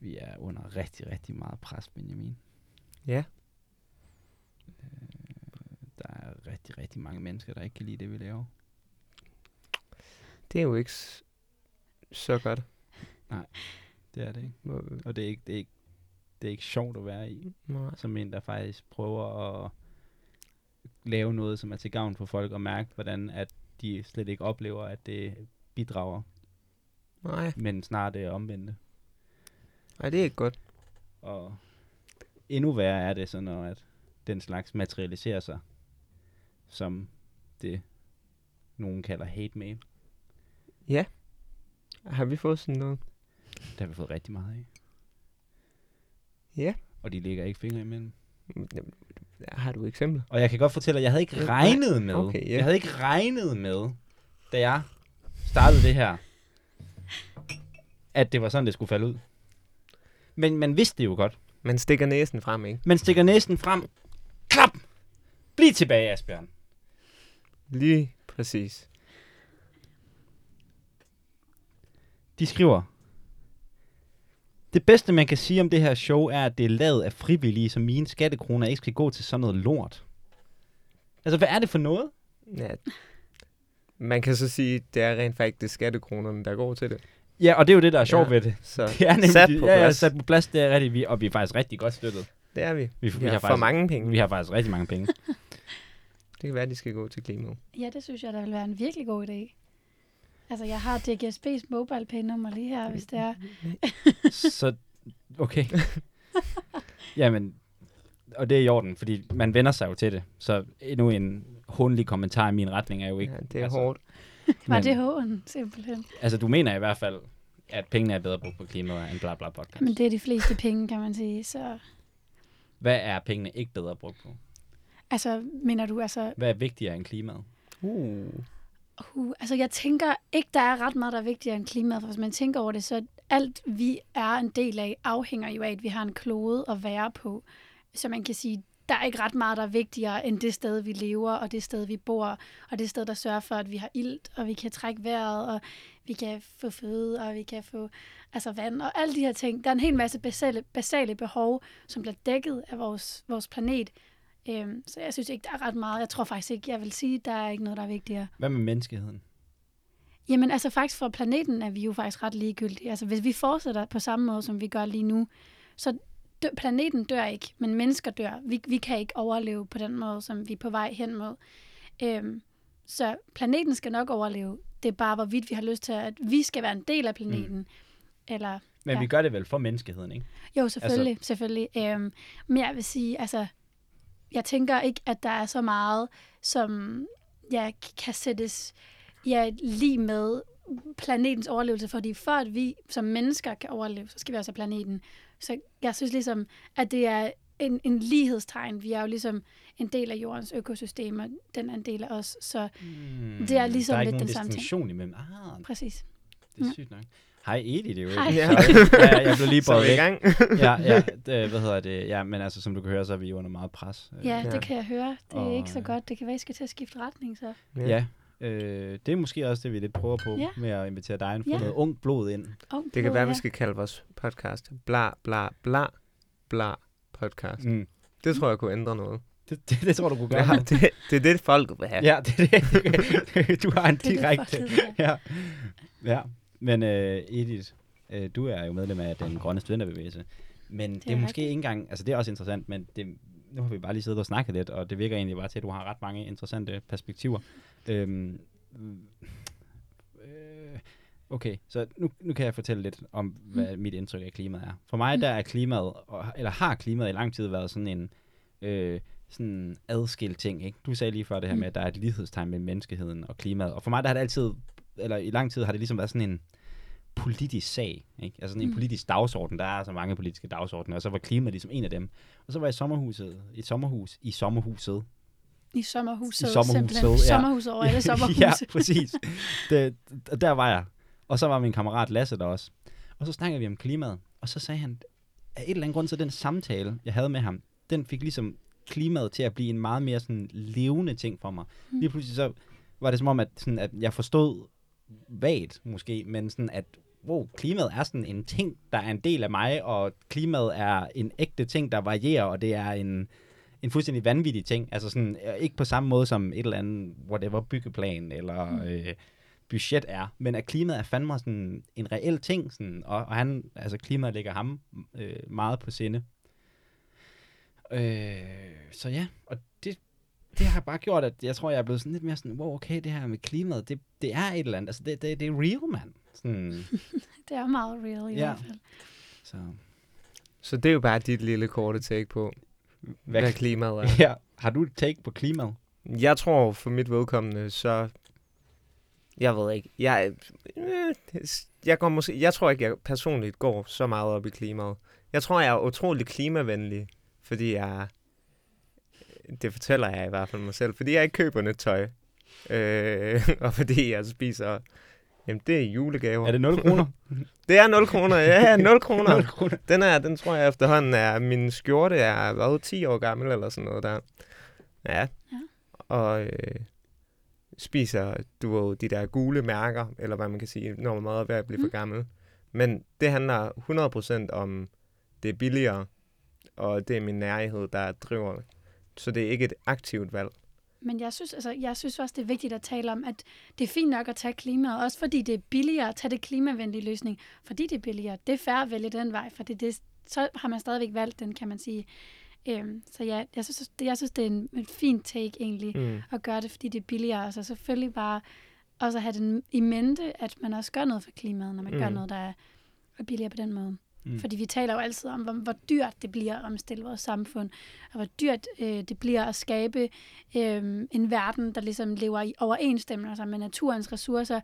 vi er under rigtig, rigtig meget pres, Benjamin. Ja. Der er rigtig, rigtig mange mennesker, der ikke kan lide det, vi laver. Det er jo ikke så godt. Det er det ikke. Og det er ikke, det er ikke, det er ikke sjovt at være i, Nej. som en, der faktisk prøver at lave noget, som er til gavn for folk, og mærke, hvordan at de slet ikke oplever, at det bidrager, Nej, men snart det omvendte. Nej, det er ikke godt. Og endnu værre er det så, når at den slags materialiserer sig, som det nogen kalder hate mail. Har vi fået sådan noget? Det har vi fået rigtig meget af. Ja. Og de ligger ikke fingre imellem. Jamen, Har du eksempler? Og jeg kan godt fortælle, at jeg havde ikke Ja, regnet med, okay, ja. jeg havde ikke regnet med, da jeg startede det her, at det var sådan, det skulle falde ud. Men man vidste det jo godt. Man stikker næsen frem, ikke? Man stikker næsten frem. Klap! Bliv tilbage, Asbjørn. Lige præcis. De skriver, det bedste, man kan sige om det her show, er, at det er lavet af frivillige, så mine skattekroner ikke skal gå til sådan noget lort. Altså, hvad er det for noget? Ja. Man kan så sige, at det er rent faktisk skattekronerne, der går til det. Ja, og det er jo det, der er sjovt Ja. ved det. Så Det er nemlig, sat på ja, ja, plads. sat på plads, det er rigtigt, vi, og vi er faktisk rigtig godt støttet. det er vi. Vi, Vi, vi, har, har, for faktisk, mange penge. vi har faktisk rigtig mange penge. Det kan være, at de skal gå til klimaet. Ja, det synes jeg, der vil være en virkelig god idé. Altså, jeg har DGSB's mobile pay nummer lige her, hvis det er. Så, okay. Jamen, og det er i orden, fordi man vender sig jo til det. Så endnu en hundelig kommentar i min retning er jo ikke... Ja, det er altså, hårdt. Var men- det hånden, simpelthen? Altså, du mener i hvert fald, at pengene er bedre brugt på klimaet end bla bla podcast. Men det er de fleste penge, kan man sige. Så, Hvad er pengene ikke bedre brugt på? altså, mener du, altså, Hvad er vigtigere end klimaet? Uh. uh, altså, jeg tænker ikke, der er ret meget, der er vigtigere end klimaet, for hvis man tænker over det, så alt vi er en del af, afhænger jo af, at vi har en klode at være på. Så man kan sige, der er ikke ret meget, der er vigtigere end det sted, vi lever, og det sted, vi bor, og det sted, der sørger for, at vi har ilt, og vi kan trække vejret, og vi kan få føde, og vi kan få altså vand, og alle de her ting. Der er en hel masse basale, basale behov, som bliver dækket af vores, vores planet. Øhm, så jeg synes ikke, der er ret meget. Jeg tror faktisk ikke, jeg vil sige, der er ikke noget, der er vigtigere. Hvad med menneskeheden? Jamen altså faktisk for planeten er vi jo faktisk ret ligegyldige. Altså hvis vi fortsætter på samme måde, som vi gør lige nu, så dø, planeten dør ikke, men mennesker dør. Vi, vi kan ikke overleve på den måde, som vi er på vej hen mod. Øhm, så planeten skal nok overleve. Det er bare, hvorvidt vi har lyst til, at vi skal være en del af planeten. Mm. Eller, Men Ja. vi gør det vel for menneskeheden, ikke? jo, selvfølgelig, altså, selvfølgelig. Øhm, men jeg vil sige, altså, jeg tænker ikke, at der er så meget, som ja, kan sættes ja, lige med planetens overlevelse, fordi for at vi som mennesker kan overleve, så skal vi også have planeten. Så jeg synes ligesom, at det er en, en lighedstegn. Vi er jo ligesom en del af jordens økosystem, og den er en del af os. Så Hmm, Det er ligesom der er ikke lidt nogen den samme ting. distinktion imellem. Ah, præcis. det er Ja. sygt nok. Hej Edi, det er jo Hej. Ja, jeg blev lige båret vi i væk. gang. Ja, ja, det, hvad hedder det? Ja, men altså, som du kan høre, så er vi under meget pres. Øh, Ja, Ja. det kan jeg høre. Det er Og, ikke så øh, godt. Det kan være, I skal til at skifte retning, så. Ja, øh, det er måske også det, vi lidt prøver på Ja. med at invitere dig og få Ja. noget ungt blod ind. Oh, Det kan være, vi skal kalde vores podcast bla bla bla bla podcast. Mm. Det tror jeg kunne ændre noget. Det, det, det tror du kunne gøre. Ja, det, det er det, folk vil have. Ja, det er det. Du har en Det er det, direkte... ja. ja. Men øh, Edith, øh, du er jo medlem af den grønne studenterbevægelse. Men det, det er er måske ikke engang... Altså, det er også interessant, men det, nu har vi bare lige siddet og snakket lidt, og det virker egentlig bare til, at du har ret mange interessante perspektiver. Øhm, øh, okay, så nu, nu kan jeg fortælle lidt om, hvad mit indtryk af klimaet er. For mig, der er klimaet, og- eller har klimaet i lang tid været sådan en... Øh, sådan adskilt ting, ikke? Du sagde lige før det her Mm. med, at der er et lighedstegn mellem menneskeheden og klimaet. Og for mig, der har det altid, eller i lang tid har det ligesom været sådan en politisk sag, ikke? Altså sådan en Mm. politisk dagsorden. Der er så mange politiske dagsordner, og så var klima ligesom en af dem. Og så var jeg i sommerhuset, et sommerhus i sommerhuset. I sommerhuset. I sommerhuset, simpelthen. ja. Sommerhuset over alle sommerhuse. ja, præcis. Det, der var jeg. Og så var min kammerat Lasse der også. Og så snakkede vi om klimaet. Og så sagde han, af et eller andet grund, så den samtale, jeg havde med ham, den fik ligesom klimaet til at blive en meget mere sådan levende ting for mig. Mm. Lige pludselig så var det som om, at, sådan, at jeg forstod vagt måske, men sådan at wow, klimaet er sådan en ting, der er en del af mig, og klimaet er en ægte ting, der varierer, og det er en, en fuldstændig vanvittig ting. Altså sådan, øh, ikke på samme måde som et eller andet, whatever, byggeplan eller mm. øh, budget er, men at klimaet er fandme sådan en reel ting, sådan, og, og han, altså klimaet ligger ham øh, meget på sinde. Øh, så ja, og det, det har bare gjort, at jeg tror, jeg er blevet sådan lidt mere sådan, wow, okay, det her med klimaet, det, det er et eller andet, altså det, det, det er real, mand. Sådan, Det er meget real i Ja. hvert fald. så, Så det er jo bare dit lille korte take på, hvad, hvad klimaet er. ja, har du et take på klimaet? Jeg tror for mit vedkommende, så... Jeg ved ikke. Jeg, øh, jeg, går måske, jeg tror ikke, jeg personligt går så meget op i klimaet. Jeg tror, jeg er utrolig klimavenlig, fordi jeg... Det fortæller jeg i hvert fald mig selv. Fordi jeg ikke køber nyt tøj. Øh, og fordi jeg spiser... Jamen, det er julegaver. Er det 0 kroner? Det er 0 kroner. Ja, 0 kroner. 0 kroner. Den er, den tror jeg efterhånden er, min skjorte er, hvad, 10 år gammel eller sådan noget der. Ja. Ja. Og øh, spiser, du ved, de der gule mærker, eller hvad man kan sige, når man er ved at blive. Mm. for gammel. Men det handler 100% om, det er billigere, og det er min nærhed, der driver. Så det er ikke et aktivt valg. Men jeg synes, altså, jeg synes også, det er vigtigt at tale om, at det er fint nok at tage klimaet, også fordi det er billigere at tage det klimavenlige løsning, fordi det er billigere. Det er færre at vælge den vej, for det, så har man stadigvæk valgt den, kan man sige. Øhm, så ja, jeg synes, det, jeg synes, det er en, en fin take egentlig, Mm. at gøre det, fordi det er billigere. Altså selvfølgelig bare også at have den i mente, at man også gør noget for klimaet, når man mm. gør noget, der er er billigere på den måde. Mm. Fordi vi taler jo altid om, hvor, hvor dyrt det bliver at omstille vores samfund, og hvor dyrt øh, det bliver at skabe øh, en verden, der ligesom lever i overensstemmelse med naturens ressourcer.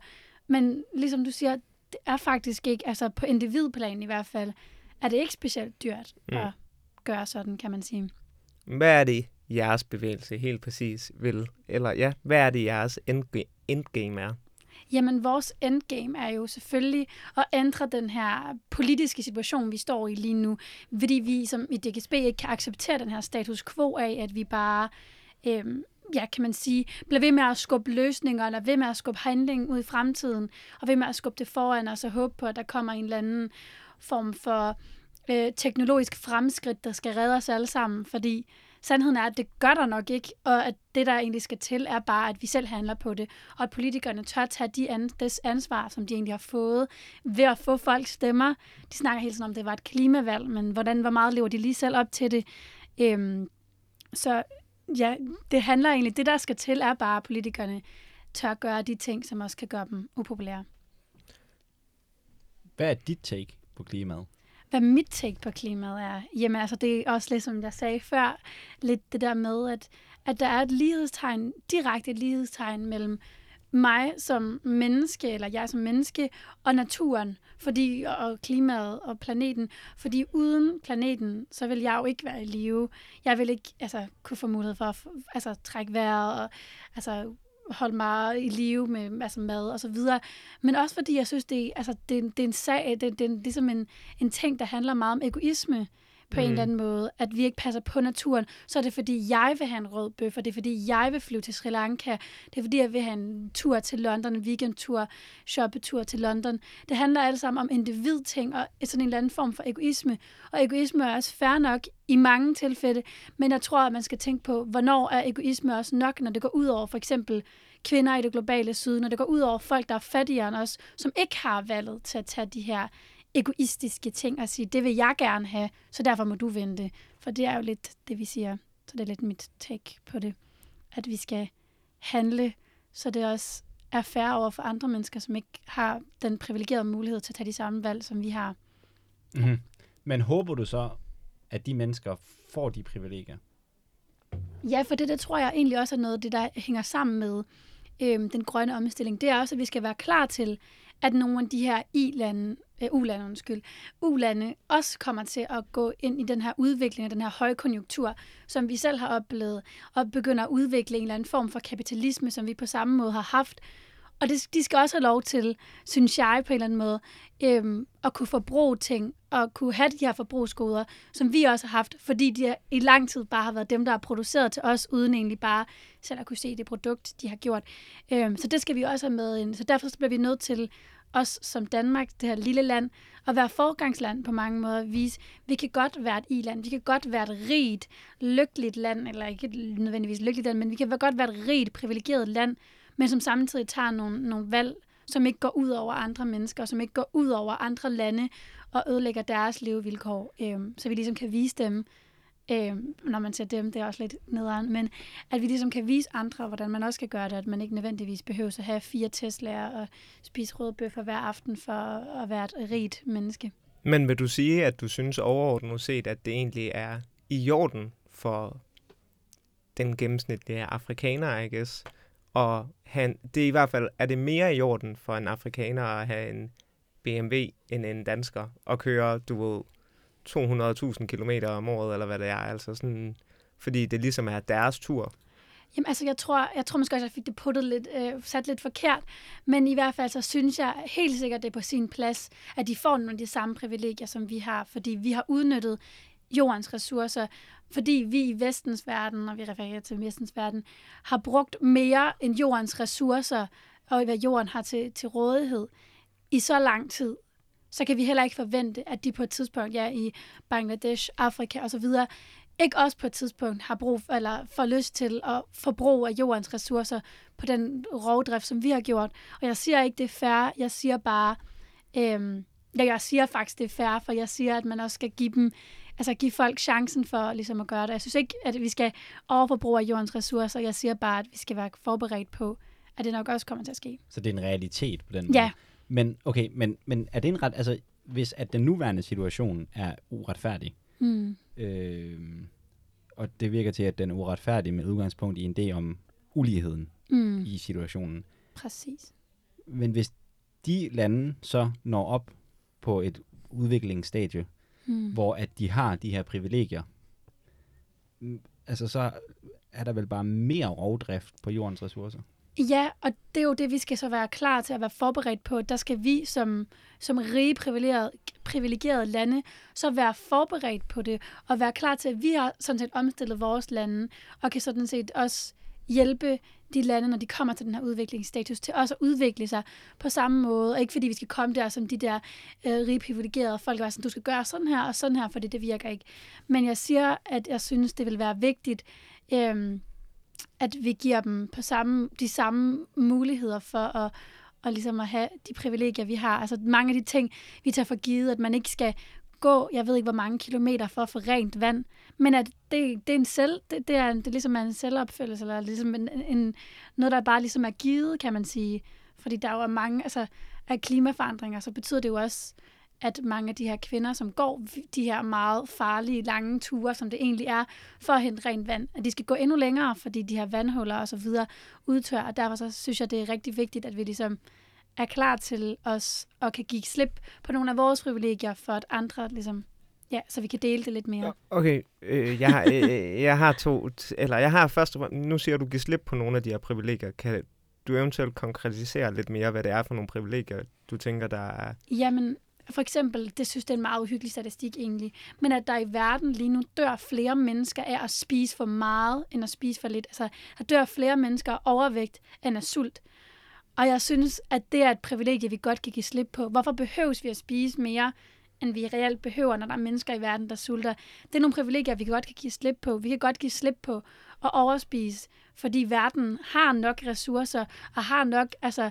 Men ligesom du siger, det er faktisk ikke, altså på individplan i hvert fald, er det ikke specielt dyrt Mm. at gøre sådan, kan man sige. Hvad er det, jeres bevægelse helt præcis vil? Eller ja, hvad er det, jeres endga- endgame er? Jamen, vores endgame er jo selvfølgelig at ændre den her politiske situation, vi står i lige nu, fordi vi som i DGSB ikke kan acceptere den her status quo af, at vi bare, Øh, ja, kan man sige, bliver ved med at skubbe løsninger, eller ved med at skubbe handling ud i fremtiden, og ved med at skubbe det foran os og håbe på, at der kommer en eller anden form for øh, teknologisk fremskridt, der skal redde os alle sammen, fordi sandheden er, at det gør der nok ikke, og at det, der egentlig skal til, er bare, at vi selv handler på det, og at politikerne tør tage de an, des ansvar, som de egentlig har fået, ved at få folks stemmer. De snakker hele tiden om, at det var et klimavalg, men hvordan, hvor meget lever de lige selv op til det? Øhm, så ja, det handler egentlig, det der skal til, er bare, at politikerne tør gøre de ting, som også kan gøre dem upopulære. Hvad er dit take på klimaet? Hvad mit take på klimaet er? Jamen altså, det er også lidt, som jeg sagde før, lidt det der med, at, at der er et lighedstegn, direkte et lighedstegn mellem mig som menneske, eller jeg som menneske, og naturen, fordi, og klimaet og planeten. Fordi uden planeten, så vil jeg jo ikke være i live. Jeg vil ikke altså, kunne få mulighed for at altså, trække vejret og altså, holde mig i live med altså, mad og så videre. Men også fordi jeg synes, det, altså, det, det er en sag, det, det er ligesom en, en ting, der handler meget om egoisme på mm. en Mm. eller anden måde, at vi ikke passer på naturen, så er det fordi, jeg vil have en rød bøf, og det er fordi, jeg vil flyve til Sri Lanka, det er fordi, jeg vil have en tur til London, en weekendtur, shoppetur til London. Det handler alt sammen om individting og sådan en eller anden form for egoisme. Og egoisme er også fair nok i mange tilfælde, men jeg tror, at man skal tænke på, hvornår er egoisme også nok, når det går ud over for eksempel kvinder i det globale syd, når det går ud over folk, der er fattigere end os, som ikke har valget til at tage de her egoistiske ting og sige, det vil jeg gerne have, så derfor må du vente. For det er jo lidt det, vi siger. Så det er lidt mit take på det. At vi skal handle, så det også er fair over for andre mennesker, som ikke har den privilegerede mulighed til at tage de samme valg, som vi har. Mm-hmm. Men håber du så, at de mennesker får de privilegier? Ja, for det, det tror jeg egentlig også er noget af det, der hænger sammen med øhm, den grønne omstilling. Det er også, at vi skal være klar til, at nogle af de her i-lande, øh, ulande, undskyld, ulande også kommer til at gå ind i den her udvikling af den her højkonjunktur, som vi selv har oplevet, og begynder at udvikle en eller anden form for kapitalisme, som vi på samme måde har haft. Og det, de skal også have lov til, synes jeg på en eller anden måde, øhm, at kunne forbruge ting, og kunne have de her forbrugsgoder, som vi også har haft, fordi de i lang tid bare har været dem, der har produceret til os, uden egentlig bare selv at kunne se det produkt, de har gjort. Øhm, så det skal vi også have med ind. Så derfor så bliver vi nødt til os som Danmark, det her lille land, at være forgangsland på mange måder. Vise, vi kan godt være et i-land, vi kan godt være et rigt, lykkeligt land, eller ikke nødvendigvis lykkeligt land, men vi kan godt være et rigt, privilegeret land, men som samtidig tager nogle, nogle valg, som ikke går ud over andre mennesker, som ikke går ud over andre lande og ødelægger deres levevilkår, øh, så vi ligesom kan vise dem, øh, når man ser dem, det er også lidt nederen, men at vi ligesom kan vise andre, hvordan man også kan gøre det, at man ikke nødvendigvis behøver at have fire Tesla'er og spise røde bøffer hver aften for at være et rigt menneske. Men vil du sige, at du synes overordnet set, at det egentlig er i jorden for den gennemsnitlige afrikaner, I guess, og han, det er i hvert fald, er det mere i orden for en afrikaner at have en BMW end en dansker, og køre, du ved, 200.000 km om året, eller hvad det er, altså sådan, fordi det ligesom er deres tur. Jamen altså, jeg tror, jeg tror måske også, at jeg fik det puttet lidt, øh, sat lidt forkert, men i hvert fald så synes jeg helt sikkert, det er på sin plads, at de får nogle af de samme privilegier, som vi har, fordi vi har udnyttet jordens ressourcer, fordi vi i vestens verden, og vi refererer til vestens verden, har brugt mere end jordens ressourcer, og hvad jorden har til, til rådighed i så lang tid, så kan vi heller ikke forvente, at de på et tidspunkt, ja, i Bangladesh, Afrika osv., ikke også på et tidspunkt har brug for, eller får lyst til at forbruge af jordens ressourcer på den rovdrift, som vi har gjort. Og jeg siger ikke, det er fair. Jeg siger bare, øhm, ja, jeg siger faktisk, det er fair, for jeg siger, at man også skal give dem altså give folk chancen for ligesom at gøre det. Jeg synes ikke, at vi skal overforbruge af jordens ressourcer. Jeg siger bare, at vi skal være forberedt på, at det nok også kommer til at ske. Så det er en realitet på den måde? Ja. Men okay, men, men er det en ret, altså hvis at den nuværende situation er uretfærdig, mm. øh, og det virker til, at den er uretfærdig med udgangspunkt i en idé om uligheden mm. i situationen. Præcis. Men hvis de lande så når op på et udviklingsstadie, mm. hvor at de har de her privilegier, mm, altså så er der vel bare mere rovdrift på jordens ressourcer. Ja, og det er jo det, vi skal så være klar til at være forberedt på. Der skal vi som, som rige, privilegerede, privilegerede lande, så være forberedt på det, og være klar til, at vi har sådan set omstillet vores lande, og kan sådan set også hjælpe de lande, når de kommer til den her udviklingsstatus, til også at udvikle sig på samme måde, og ikke fordi vi skal komme der som de der øh, rige privilegerede folk, der sådan, du skal gøre sådan her og sådan her, for det virker ikke. Men jeg siger, at jeg synes, det vil være vigtigt, øh, at vi giver dem på samme, de samme muligheder for at, og ligesom at have de privilegier, vi har. Altså mange af de ting, vi tager for givet, at man ikke skal gå, jeg ved ikke hvor mange kilometer for at få rent vand, men at det, det er en selv, det, det, er, det er ligesom en selvopfyldelse, eller ligesom en, en, noget, der bare ligesom er givet, kan man sige. Fordi der jo er mange, altså af klimaforandringer, så betyder det jo også, at mange af de her kvinder, som går de her meget farlige, lange ture, som det egentlig er, for at hente rent vand, at de skal gå endnu længere, fordi de her vandhuller og så videre udtør, og derfor så synes jeg, det er rigtig vigtigt, at vi ligesom er klar til os og kan give slip på nogle af vores privilegier, for at andre ligesom, ja, så vi kan dele det lidt mere. Okay, øh, jeg, har, øh, jeg har to, eller jeg har først, nu siger du, give slip på nogle af de her privilegier. Kan du eventuelt konkretisere lidt mere, hvad det er for nogle privilegier, du tænker, der er? Jamen, for eksempel, det synes det er en meget uhyggelig statistik egentlig, men at der i verden lige nu dør flere mennesker af at spise for meget, end at spise for lidt. Altså, der dør flere mennesker af overvægt, end af sult. Og jeg synes, at det er et privilegie, vi godt kan give slip på. Hvorfor behøves vi at spise mere, end vi reelt behøver, når der er mennesker i verden, der sulter? Det er nogle privilegier, vi godt kan give slip på. Vi kan godt give slip på at overspise, fordi verden har nok ressourcer og har nok altså,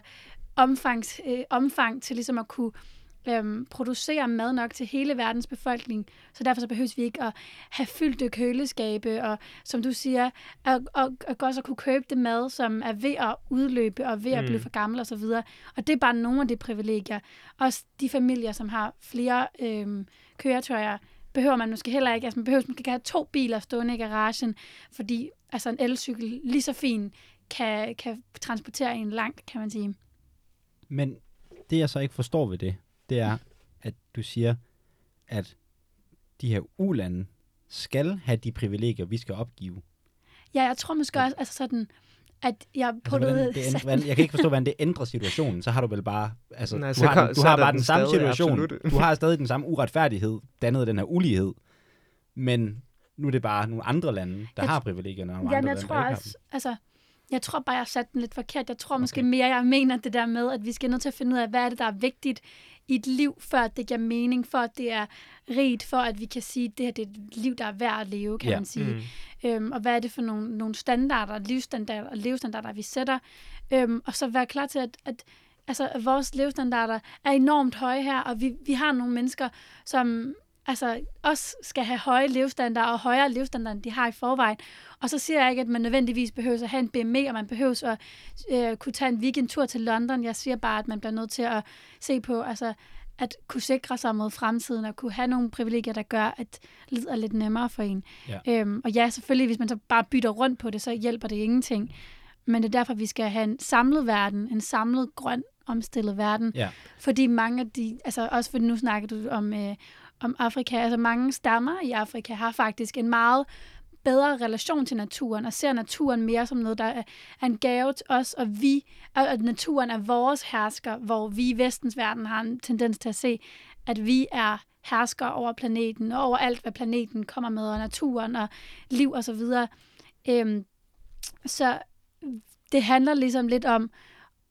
omfangs, øh, omfang til ligesom at kunne øhm, producere mad nok til hele verdens befolkning. Så derfor så behøver vi ikke at have fyldte køleskabe, og som du siger, at, at, at også at kunne købe det mad, som er ved at udløbe og ved at blive mm. for gammel osv. Og, og det er bare nogle af de privilegier. Også de familier, som har flere øhm, køretøjer, behøver man måske heller ikke. Altså man behøver måske ikke have to biler stående i garagen, fordi altså en elcykel lige så fin kan, kan transportere en langt, kan man sige. Men det jeg så ikke forstår ved det, det er, at du siger, at de her ulande skal have de privilegier, vi skal opgive. Ja, jeg tror måske også, altså sådan, at jeg puttede... Altså, det ændrer, hvordan, jeg kan ikke forstå, hvordan det ændrer situationen. Så har du vel bare... Altså, Nej, du har, du har bare den, den samme situation. Absolut. Du har stadig den samme uretfærdighed, dannet den her ulighed. Men nu er det bare nogle andre lande, der jeg, har privilegierne, og nogle ja, andre jeg lande, tror også, altså, Jeg tror bare, jeg har sat den lidt forkert. Jeg tror måske Okay. mere, jeg mener det der med, at vi skal nødt til at finde ud af, hvad er det, der er vigtigt i et liv, for at det giver mening, for at det er rigt, for at vi kan sige, at det her det er et liv, der er værd at leve, kan Ja. man sige. Mm. Øhm, og hvad er det for nogle, nogle standarder, livsstandarder og levestandarder, vi sætter. Øhm, og så være klar til, at, at, altså, vores levestandarder er enormt høje her, og vi, vi har nogle mennesker, som altså, også skal have høje levestandarder og højere levestandarder, end de har i forvejen. Og så siger jeg ikke, at man nødvendigvis behøver at have en BME, og man behøver at øh, kunne tage en weekendtur til London. Jeg siger bare, at man bliver nødt til at se på, altså, at kunne sikre sig mod fremtiden, og kunne have nogle privilegier, der gør, at livet er lidt nemmere for en. Ja. Øhm, og ja, selvfølgelig, hvis man så bare bytter rundt på det, så hjælper det ingenting. Men det er derfor, vi skal have en samlet verden, en samlet grøn omstillet verden. Ja. Fordi mange af de, altså også fordi nu snakker du om, øh, om Afrika, altså mange stammer i Afrika har faktisk en meget bedre relation til naturen, og ser naturen mere som noget, der er en gave til os, og vi, og at naturen er vores hersker, hvor vi i vestens verden har en tendens til at se, at vi er hersker over planeten, og over alt, hvad planeten kommer med, og naturen, og liv og så videre. Øhm, så det handler ligesom lidt om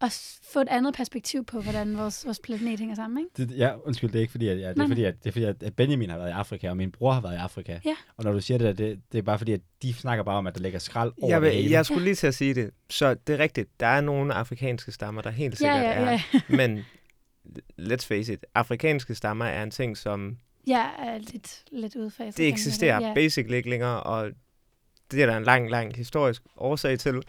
s- få et andet perspektiv på, hvordan vores, vores planet hænger sammen, ikke? Det, ja, undskyld, det er ikke fordi, at, ja, det er fordi, at, det er fordi at, Benjamin har været i Afrika, og min bror har været i Afrika. Ja. Og når du siger det, det, det er bare fordi, at de snakker bare om, at der ligger skrald over Jeg, det vil, hele. jeg skulle lige til at sige det. Så det er rigtigt. Der er nogle afrikanske stammer, der helt sikkert ja, ja, er. ja. Men let's face it, afrikanske stammer er en ting, som Jeg er lidt, lidt udfaset. det eksisterer sige. basically ikke længere, og det er der en lang, lang historisk årsag til.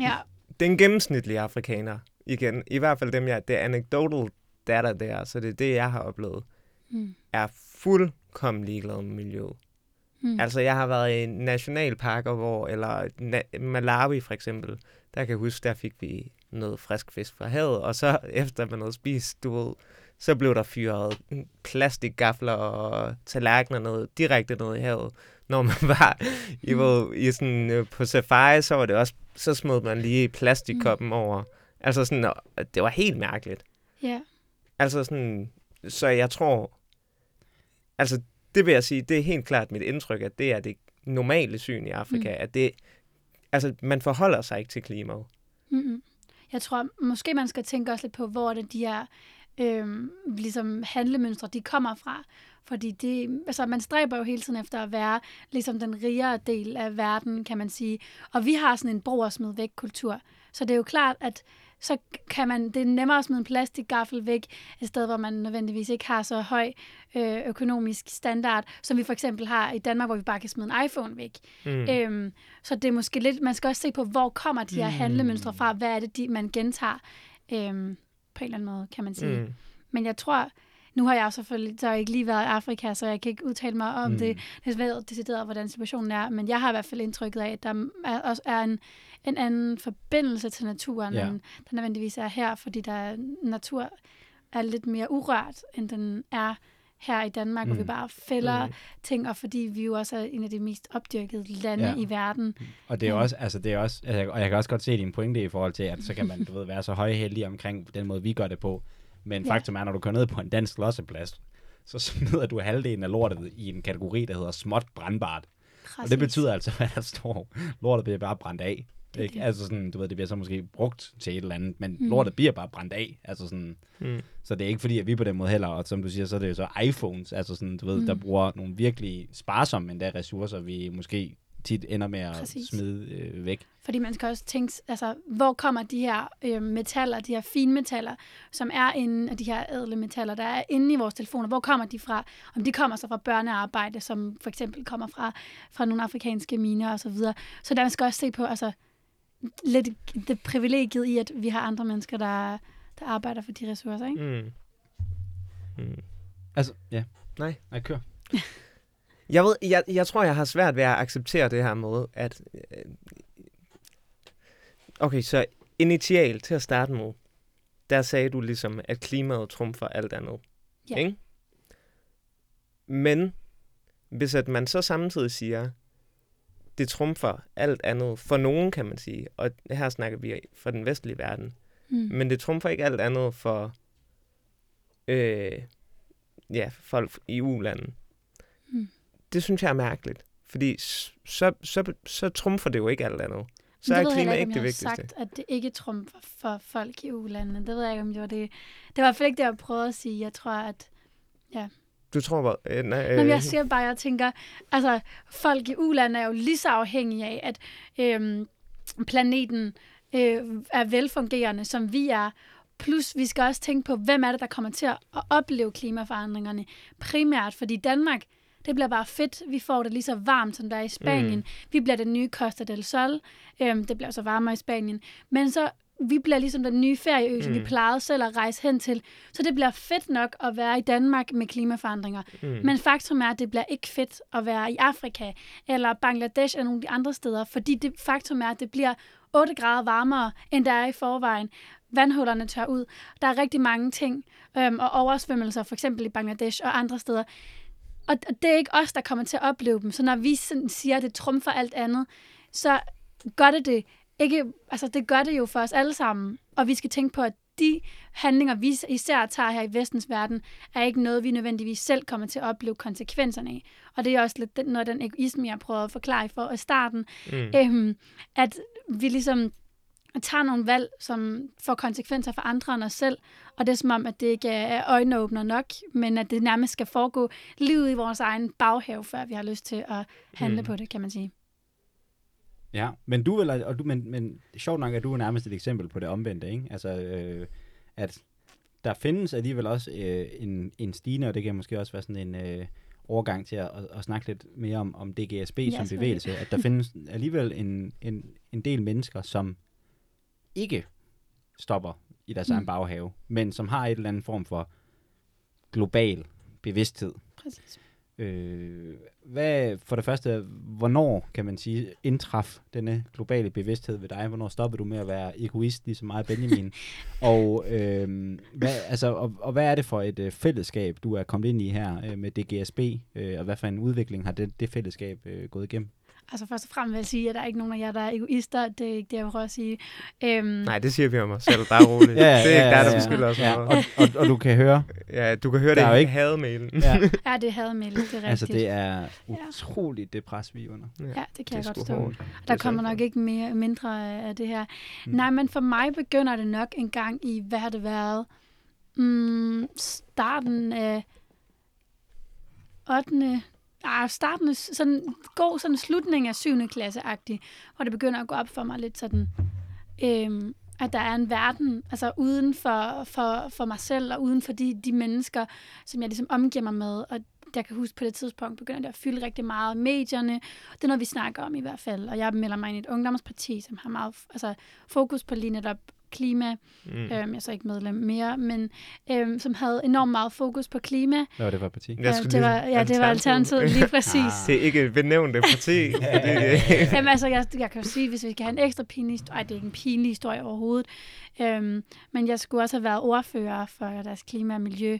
Ja, Den gennemsnitlige afrikaner, igen, i hvert fald dem, jeg, det er anecdotal data der, så det er det, jeg har oplevet, mm. er fuldkommen ligeglad med miljøet. Mm. Altså, jeg har været i nationalparker, hvor, eller na- Malawi for eksempel, der kan jeg huske, der fik vi noget frisk fisk fra havet, og så efter man havde spist, du ved, så blev der fyret plastikgafler og tallerkener ned, direkte ned i havet. Når man var i, Mm. i sådan, øh, på safari, så var det også, så smed man lige plastikkoppen mm. over. Altså sådan, det var helt mærkeligt. ja. Altså sådan, så jeg tror, altså det vil jeg sige, det er helt klart mit indtryk, at det er det normale syn i Afrika, Mm. at det, altså man forholder sig ikke til klimaet. Mm-mm. Jeg tror, måske man skal tænke også lidt på, hvor det de her øhm, ligesom handlemønstre, de kommer fra. Fordi det, altså, man stræber jo hele tiden efter at være ligesom den rigere del af verden, kan man sige. Og vi har sådan en brug og smid væk kultur. Så det er jo klart, at så kan man, det er nemmere at smide en plastikgaffel væk, et sted, hvor man nødvendigvis ikke har så høj øh, økonomisk standard, som vi for eksempel har i Danmark, hvor vi bare kan smide en iPhone væk. Mm. Øhm, så det er måske lidt, man skal også se på, hvor kommer de her Mm. handlemønstre fra, hvad er det, de, man gentager øhm, på en eller anden måde, kan man sige. Mm. Men jeg tror, nu har jeg selvfølgelig så ikke lige været i Afrika, så jeg kan ikke udtale mig om Mm. det, det ved decideret, hvordan situationen er, men jeg har i hvert fald indtrykket af, at der er, også er en, en anden forbindelse til naturen, Ja. end der nødvendigvis er her, fordi der er, natur er lidt mere urørt, end den er her i Danmark, mm. hvor vi Mm. bare fælder Mm. ting, og fordi vi jo også er en af de mest opdyrkede lande Ja. i verden. Og det er også, altså det er også, altså, jeg- og jeg kan også godt se din pointe i forhold til, at så kan man, du ved, være så højheldig omkring den måde, vi gør det på. Men Ja. faktum er, når du kører ned på en dansk losseplads, så smider du halvdelen af lortet i en kategori, der hedder småt brandbart. Og det betyder altså, at der står, lortet bliver bare brændt af. Er Ikke? det. Altså sådan, du ved, det bliver så måske brugt til et eller andet, men mm. Lortet bliver bare brændt af. Altså sådan, Mm. så det er ikke fordi, at vi på den måde heller, og som du siger, så er det jo så iPhones, altså sådan, du ved, mm. der bruger nogle virkelig sparsomme endda ressourcer, vi måske tit ender med at Præcis. smide øh, væk. Fordi man skal også tænke, altså, hvor kommer de her øh, metaller, de her fine metaller, som er inde af de her ædle metaller, der er inde i vores telefoner, hvor kommer de fra? Om de kommer så fra børnearbejde, som for eksempel kommer fra, fra nogle afrikanske miner og så videre. Så der man skal også se på, altså, lidt det privilegiet i, at vi har andre mennesker, der, der arbejder for de ressourcer, ikke? Mm. Mm. Altså, ja. Nej. Nej, kør. Jeg, ved, jeg, jeg tror, jeg har svært ved at acceptere det her med, at... øh, Okay, så initial til at starte med, der sagde du ligesom, at klimaet trumfer alt andet. Ja. Ikke? Men hvis at man så samtidig siger, det trumfer alt andet, for nogen kan man sige, og her snakker vi fra den vestlige verden, Mm. men det trumfer ikke alt andet for øh, ja, folk i U-landen. Mm. Det synes jeg er mærkeligt. Fordi så, så, så trumfer det jo ikke alt andet. så det er jeg klima ikke det jeg vigtigste. sagt, at det ikke trumfer for folk i ulandene. Det ved jeg ikke, om det var det. Det var i hvert fald ikke det, jeg prøvede at sige. Jeg tror, at... Du tror bare... Øh, nej, Øh. Nå, men jeg øh, siger bare, jeg tænker, altså, folk i ulandene er jo lige så afhængige af, at øhm, planeten øh, er velfungerende, som vi er. Plus, vi skal også tænke på, hvem er det, der kommer til at opleve klimaforandringerne primært, fordi Danmark, det bliver bare fedt. Vi får det lige så varmt, som der er i Spanien. Mm. Vi bliver den nye Costa del Sol. Øhm, det bliver så varmere i Spanien. Men så vi bliver ligesom den nye ferieø, mm. som vi Mm. plejede selv at rejse hen til. Så det bliver fedt nok at være i Danmark med klimaforandringer. mm. Men faktum er, at det bliver ikke fedt at være i Afrika, eller Bangladesh, eller nogle af de andre steder, fordi det faktum er, at det bliver 8 grader varmere, end der er i forvejen. Vandhullerne tør ud. Der er rigtig mange ting, øhm, og oversvømmelser, for eksempel i Bangladesh og andre steder. Og og det er ikke os, der kommer til at opleve dem. Så når vi sådan siger, at det trumfer alt andet, så gør det det ikke, altså det gør det jo for os alle sammen. Og vi skal tænke på, at de handlinger, vi især tager her i vestens verden, er ikke noget, vi nødvendigvis selv kommer til at opleve konsekvenserne af. Og det er også lidt den, noget af den egoisme, jeg prøvede at forklare for at starten, Mm. øhm, at vi ligesom tager nogle valg, som får konsekvenser for andre end os selv, og det er som om, at det ikke er øjenåbner nok, men at det nærmest skal foregå livet i vores egen baghave, før vi har lyst til at handle Mm. på det, kan man sige. Ja, men du vil, og du, men, men sjovt nok, at du er nærmest et eksempel på det omvendte, ikke? Altså, øh, at der findes alligevel også øh, en, en stigende, og det kan måske også være sådan en øh, overgang til at, at, at snakke lidt mere om, om DGSB ja, som bevægelse, at der findes alligevel en, en, en del mennesker, som ikke stopper i deres mm. egen baghave, men som har et eller andet form for global bevidsthed. Præcis. Øh, hvad, for det første, hvornår, kan man sige, indtraf denne globale bevidsthed ved dig? Hvornår stoppede du med at være egoist, ligesom mig Benjamin? og, øh, hvad, altså, og, og hvad er det for et øh, fællesskab, du er kommet ind i her øh, med DGSB? Øh, og hvad for en udvikling har det, det fællesskab øh, gået igennem? Altså først og fremmest vil jeg sige, at der er ikke nogen af jer, der er egoister. Det er ikke det, jeg prøver at sige. Øhm, Nej, det siger vi om os selv. Der er roligt. det er ikke der, der beskylder os ja, og, og, og du kan høre, Ja, du kan høre Der er jo det i ikke- hademailen. ja, Ja, det havde med, det er rigtigt. altså det er Ja. utroligt det pres, vi er under. Ja, det kan det jeg er godt forstå. hårdt. Der er kommer nok ikke mere, mindre af det her. Mm. Nej, men for mig begynder det nok en gang i, hvad har det været? Mm, starten af 8. Ah, starten af sådan god sådan slutning af 7. klasse-agtig, hvor det begynder at gå op for mig lidt sådan, øhm, at der er en verden, altså uden for, for, for mig selv, og uden for de, de mennesker, som jeg ligesom omgiver mig med, og jeg kan huske på det tidspunkt, begynder det at fylde rigtig meget medierne. Det er noget, vi snakker om i hvert fald. Og jeg melder mig ind i et ungdomsparti, som har meget altså, fokus på lige netop klima. Mm. Øhm, jeg er så ikke medlem mere, men øhm, som havde enormt meget fokus på klima. Var det et parti? Skulle det lige- var, ja, det var alternativet lige præcis. Ah. Det er ikke et benævnte parti. Jamen altså, jeg, jeg kan jo sige, hvis vi skal have en ekstra pinlig historie, ej, det er ikke en pinlig historie overhovedet, øhm, men jeg skulle også have været ordfører for deres klima og miljø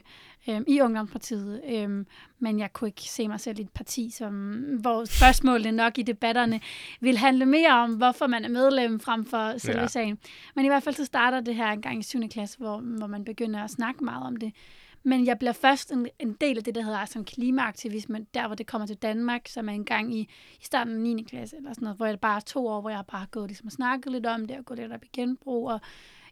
øhm, i Ungdomspartiet, øhm, men jeg kunne ikke se mig selv i et parti, som, hvor spørgsmålene nok i debatterne vil handle mere om, hvorfor man er medlem frem for selve Ja. sagen. Men i hvert fald så starter det her en gang i 7. klasse, hvor, hvor man begynder at snakke meget om det. Men jeg bliver først en, en del af det, der hedder som klimaaktivisme, der hvor det kommer til Danmark, som er en gang i, i starten af 9. klasse, eller sådan noget, hvor jeg bare to år, hvor jeg bare har gået ligesom og snakket lidt om det, og gået lidt op i genbrug, og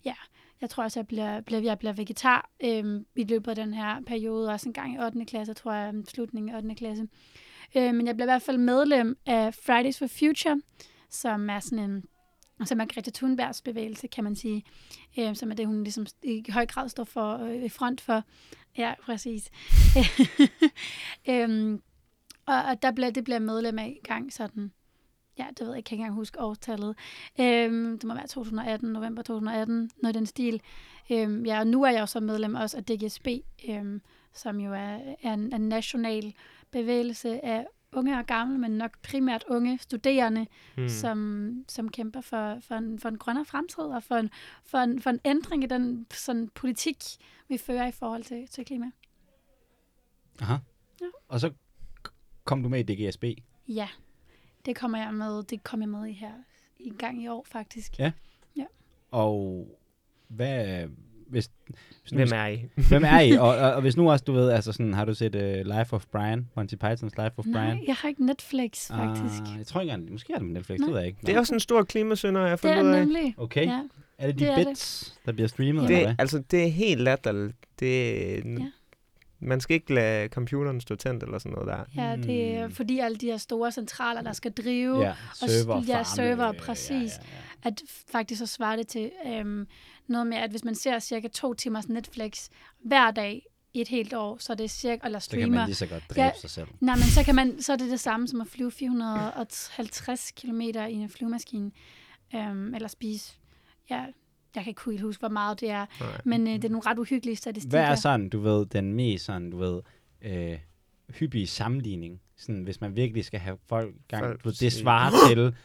ja, jeg tror også, jeg bliver, bliver, jeg bliver vegetar øhm, i løbet af den her periode, også en gang i 8. klasse, tror jeg, mm, slutningen af 8. klasse. Øh, men jeg bliver i hvert fald medlem af Fridays for Future, som er sådan en som er Greta Thunbergs bevægelse, kan man sige, øh, som er det, hun ligesom i høj grad står for øh, i front for. Ja, præcis. øhm, og, og der bliver, det bliver medlem af i gang sådan, ja, det ved jeg, jeg kan ikke engang huske årstallet. Øhm, det må være 2018, november 2018, noget i den stil. Øhm, ja, og nu er jeg jo så medlem også af DGSB, øhm, som jo er, er en, en national bevægelse af unge og gamle, men nok primært unge studerende, mm. som, som kæmper for, for, en, for en grønnere fremtid og for en, for, en, for en ændring i den sådan, politik, vi fører i forhold til, til klima. Aha. Ja. Og så kom du med i DGSB. Ja, det kommer jeg med. Det kom jeg med i her i en gang i år, faktisk. Ja. Og hvad, hvis, hvis nu, Hvem er I? hvem er I? Og, og, og, hvis nu også, du ved, altså sådan, har du set uh, Life of Brian? Monty Python's Life of Nej, Brian? jeg har ikke Netflix, faktisk. Ah, jeg tror ikke måske er det med Netflix, Nej. det ved jeg ikke. Det er også en stor klimasynder, jeg har det fundet er ud af. nemlig. Okay, Ja. er det de det er det. bits, der bliver streamet, Det, eller hvad? altså, det er helt latterligt. Det, Ja. Man skal ikke lade computeren stå tændt eller sådan noget der. Ja, det er Mm. fordi alle de her store centraler, der skal drive, Ja, server, ja, farme, server, præcis. Ja, ja, ja. at faktisk så svarer det til øhm, noget med, at hvis man ser cirka to timers Netflix hver dag i et helt år, så er det cirka, eller Så kan streamer, man lige så godt dræbe Ja. sig selv. Nej, men så, kan man, så er det det samme som at flyve 450 km i en flyvemaskine, øhm, eller spise, ja, jeg kan ikke helt huske, hvor meget det er, Nej. men øh, det er nogle ret uhyggelige statistikker. Hvad er sådan, du ved, den mest sådan, du ved, øh, hyppige sammenligning? Sådan, hvis man virkelig skal have folk gang. Folk Du ved, det svarer til,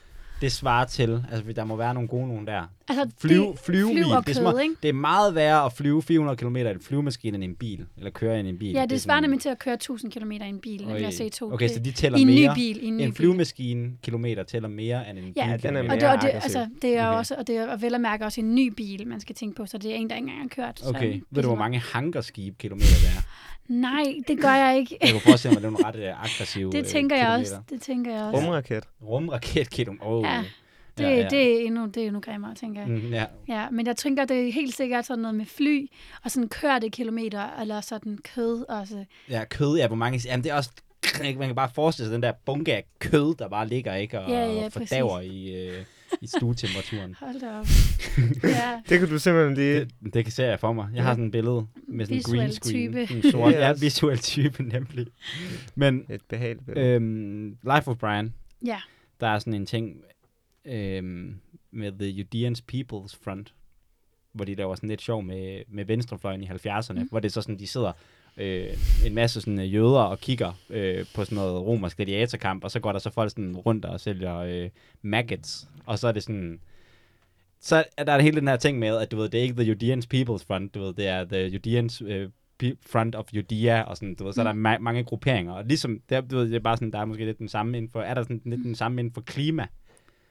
det svarer til, altså der må være nogle gode nogen der. altså, Flyve, det, flyvemil, flyv og det, er kød, at- ikke? det er meget værre at flyve 400 km i en flyvemaskine end i en bil, eller køre i en bil. Ja, det, er svarer nemlig til at køre 1000 km i en bil, når har Oj. C2. Okay, så de tæller I en ny mere. bil, i en ny En bil. flyvemaskine kilometer tæller mere end en Ja, bil. den er Og mere det, og det, altså, det er Okay. også, og det er vel at mærke også en ny bil, man skal tænke på, så det er en, der ikke engang har kørt. Okay, det ved er du, hvor mange hangarskib kilometer der er? Nej, det gør jeg ikke. Jeg kunne forestille mig, at det er nogle ret øh, aggressive Det øh, tænker jeg kilometer. også. Det tænker jeg også. Rumraket. Rumraketkilometer. Oh. Ja, Det, ja, ja. det, er endnu, det er endnu grimmere, tænker jeg. Mm, ja. Ja, men jeg tænker, det er helt sikkert sådan noget med fly, og sådan kørte kilometer, eller sådan kød også. ja, kød, ja, hvor mange... Jamen, det er også... Man kan bare forestille sig den der bunke af kød, der bare ligger, ikke? Og, Ja, ja, og fordaver i, øh, i stuetemperaturen. Hold da op. ja, Det kan du simpelthen lige... Det, det kan se jeg for mig. Jeg har sådan et billede med sådan en green screen. type. Sådan sort. Ja, ja, visuel type, nemlig. Men Et behageligt billede. øhm, Life of Brian, ja. der er sådan en ting øhm, med The Judeans People's Front, hvor de laver sådan lidt sjov med, med venstrefløjen i 70'erne, mm. Mm. hvor det er så sådan, de sidder øh, en masse sådan øh, jøder og kigger øh, på sådan noget romersk gladiatorkamp, og så går der så folk sådan rundt og sælger øh, maggots, og så er det sådan, så er der hele den her ting med, at du ved, det er ikke The Judeans People's Front, du ved, det er The Judeans øh, Front of Judea, og sådan, du ved, så er der ma- mange grupperinger, og ligesom, det er, du ved, det er bare sådan, der er måske lidt den samme inden for, er der sådan lidt den samme inden for klima,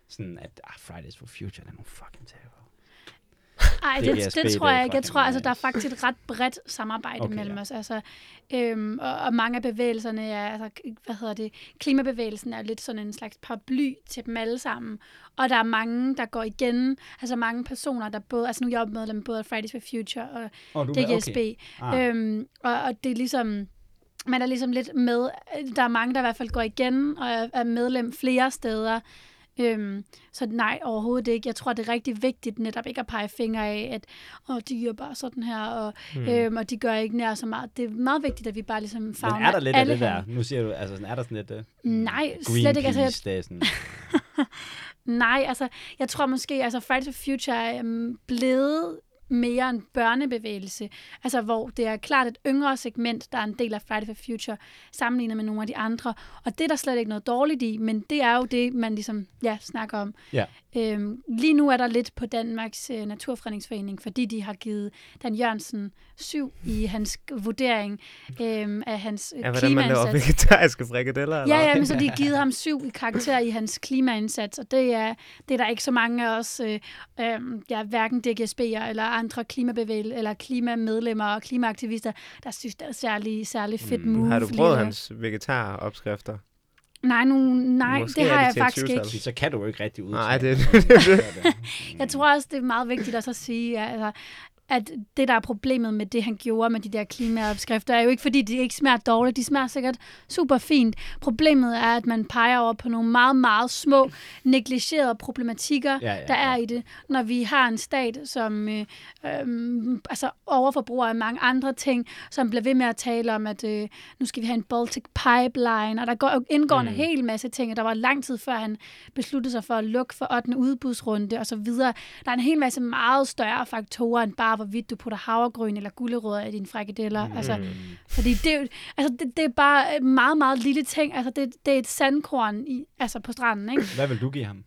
sådan at, ah, Fridays for Future, det er nogle fucking terror. Ej, Det det, tror jeg ikke. Jeg tror, altså, der er faktisk et ret bredt samarbejde Okay, mellem ja. os. Altså, øhm, og, og mange af bevægelserne er, altså, hvad hedder det, klimabevægelsen er lidt sådan en slags paraply til dem alle sammen. Og der er mange, der går igen, altså mange personer, der både, altså nu er jeg medlem både af Fridays for Future og du, DGSB. Okay. Ah, Øhm, og, og det er ligesom, man er ligesom lidt med, der er mange, der i hvert fald går igen og er medlem flere steder. Øhm, så nej, overhovedet ikke. Jeg tror, det er rigtig vigtigt netop ikke at pege fingre af, at Åh, de gør bare sådan her, og, mm. øhm, og de gør ikke nær så meget. Det er meget vigtigt, at vi bare ligesom favner Men er der lidt af det der? Nu siger du, altså, sådan, er der sådan lidt uh, Nej, slet ikke. Altså, jeg, sådan, nej, altså, jeg tror måske, altså Fridays for Future er øhm, blevet mere en børnebevægelse. Altså, hvor det er klart et yngre segment, der er en del af Fridays for Future, sammenlignet med nogle af de andre. Og det er der slet ikke noget dårligt i, men det er jo det, man ligesom, ja, snakker om. Ja. Øhm, lige nu er der lidt på Danmarks øh, Naturfredningsforening, fordi de har givet Dan Jørgensen syv i hans vurdering øhm, af hans øh, Ja, hvordan man laver klimaindsats. vegetariske frikadeller, eller Ja, ja, men så de har givet ham syv i karakter i hans klimaindsats, og det er, det er der ikke så mange af os, øh, øh, ja, hverken DGSB'er eller andre klimabevægel eller klimamedlemmer og klimaaktivister, der synes, det er særlig, særlig fedt Mm, move. Har du prøvet hans vegetaropskrifter? Nej, nu, nej Måske det er har det jeg faktisk ikke. så kan du jo ikke rigtig udtale Nej, det- det. Jeg tror også, det er meget vigtigt også at sige, at, altså, at det, der er problemet med det, han gjorde med de der klimaopskrifter, er jo ikke, fordi de ikke smager dårligt. De smager sikkert super fint. Problemet er, at man peger over på nogle meget, meget små, negligerede problematikker, Ja, ja, der er ja. i det. Når vi har en stat, som øh, øh, altså overforbruger af mange andre ting, som bliver ved med at tale om, at øh, nu skal vi have en Baltic Pipeline, og der går, indgår. Mm. en hel masse ting, og der var lang tid før han besluttede sig for at lukke for 8. udbudsrunde og så videre. Der er en hel masse meget større faktorer, end bare hvorvidt du putter havregryn eller gulerødder i dine frikadeller. Mm. Altså, fordi det, er jo- altså, det, det er bare meget, meget lille ting. Altså, det, det er et sandkorn i, altså på stranden, ikke? Hvad vil du give ham?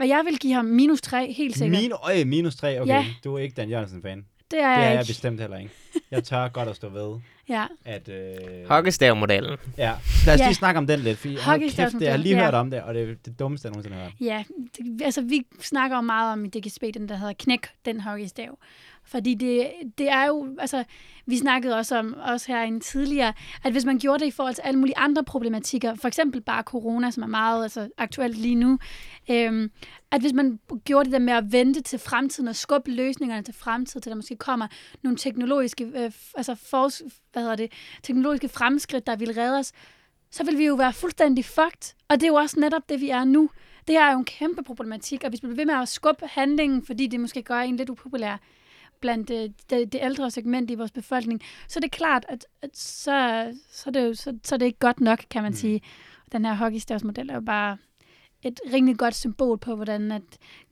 Og jeg vil give ham minus 3, helt sikkert. Min, øj, minus 3, okay. Ja. Du er ikke Dan Jørgensen-fan. det er Det er jeg jeg ikke. bestemt heller ikke. Jeg tør godt at stå ved. Ja, at... Øh, Hockeystav-modellen. Ja, lad os Ja. lige snakke om den lidt, for hold kæft, det, jeg har lige ja. hørt om det, og det er det dummeste, jeg nogensinde har hørt. ja. Det, altså, vi snakker jo meget om i DGSB, den der hedder knæk, den hockeystav. Fordi det, det er jo, altså, vi snakkede også om, også herinde tidligere, at hvis man gjorde det i forhold til alle mulige andre problematikker, for eksempel bare corona, som er meget altså, aktuelt lige nu, øhm, at hvis man gjorde det der med at vente til fremtiden og skubbe løsningerne til fremtiden, til der måske kommer nogle teknologiske, øh, altså for, hvad hedder det, teknologiske fremskridt, der vil redde os, så vil vi jo være fuldstændig fucked. Og det er jo også netop det, vi er nu. Det her er jo en kæmpe problematik, og hvis vi bliver ved med at skubbe handlingen, fordi det måske gør en lidt upopulær blandt øh, det, det ældre segment i vores befolkning, så er det klart, at, at så, så, er det jo, så, så er det ikke godt nok, kan man Mm. sige. Den her hockeystavsmodel er jo bare et rimelig godt symbol på, hvordan at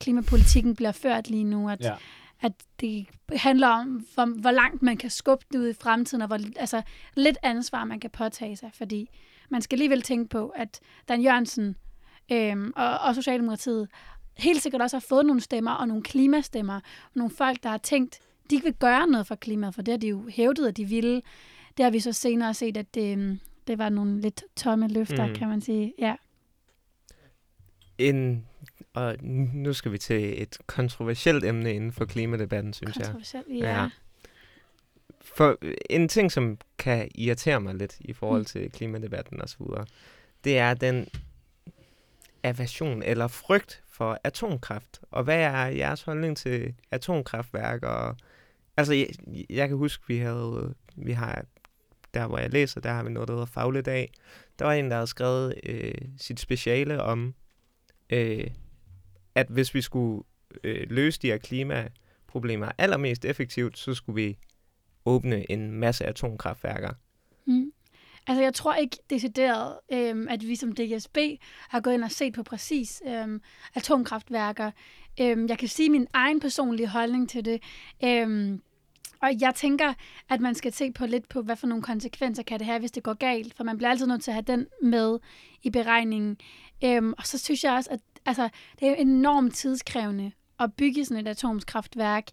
klimapolitikken bliver ført lige nu. At, Ja. at det handler om, hvor, hvor langt man kan skubbe det ud i fremtiden, og hvor altså, lidt ansvar man kan påtage sig. Fordi man skal alligevel tænke på, at Dan Jørgensen øhm, og, og Socialdemokratiet helt sikkert også har fået nogle stemmer, og nogle klimastemmer, og nogle folk, der har tænkt, de vil gøre noget for klimaet, for det har de jo hævdet, at de ville. Det har vi så senere set, at det, øhm, det var nogle lidt tomme løfter, Mm. kan man sige. Ja. En, og nu skal vi til et kontroversielt emne inden for klimadebatten, synes jeg. Kontroversielt, ja. For en ting, som kan irritere mig lidt i forhold Mm. til klimadebatten videre, det er den aversion eller frygt for atomkraft. Og hvad er jeres holdning til atomkraftværk? Og, altså, jeg, jeg kan huske, vi havde, vi har, der hvor jeg læser, der har vi noget, der hedder fagledag. Dag. Der var en, der havde skrevet øh, sit speciale om, øh, at hvis vi skulle øh, løse de her klimaproblemer allermest effektivt, så skulle vi åbne en masse atomkraftværker. Altså, jeg tror ikke decideret, øhm, at vi som DGSB har gået ind og set på præcis øhm, atomkraftværker. Øhm, jeg kan sige min egen personlige holdning til det. Øhm, og jeg tænker, at man skal se på lidt på, hvad for nogle konsekvenser kan det have, hvis det går galt. For man bliver altid nødt til at have den med i beregningen. Øhm, og så synes jeg også, at altså, det er enormt tidskrævende at bygge sådan et atomkraftværk.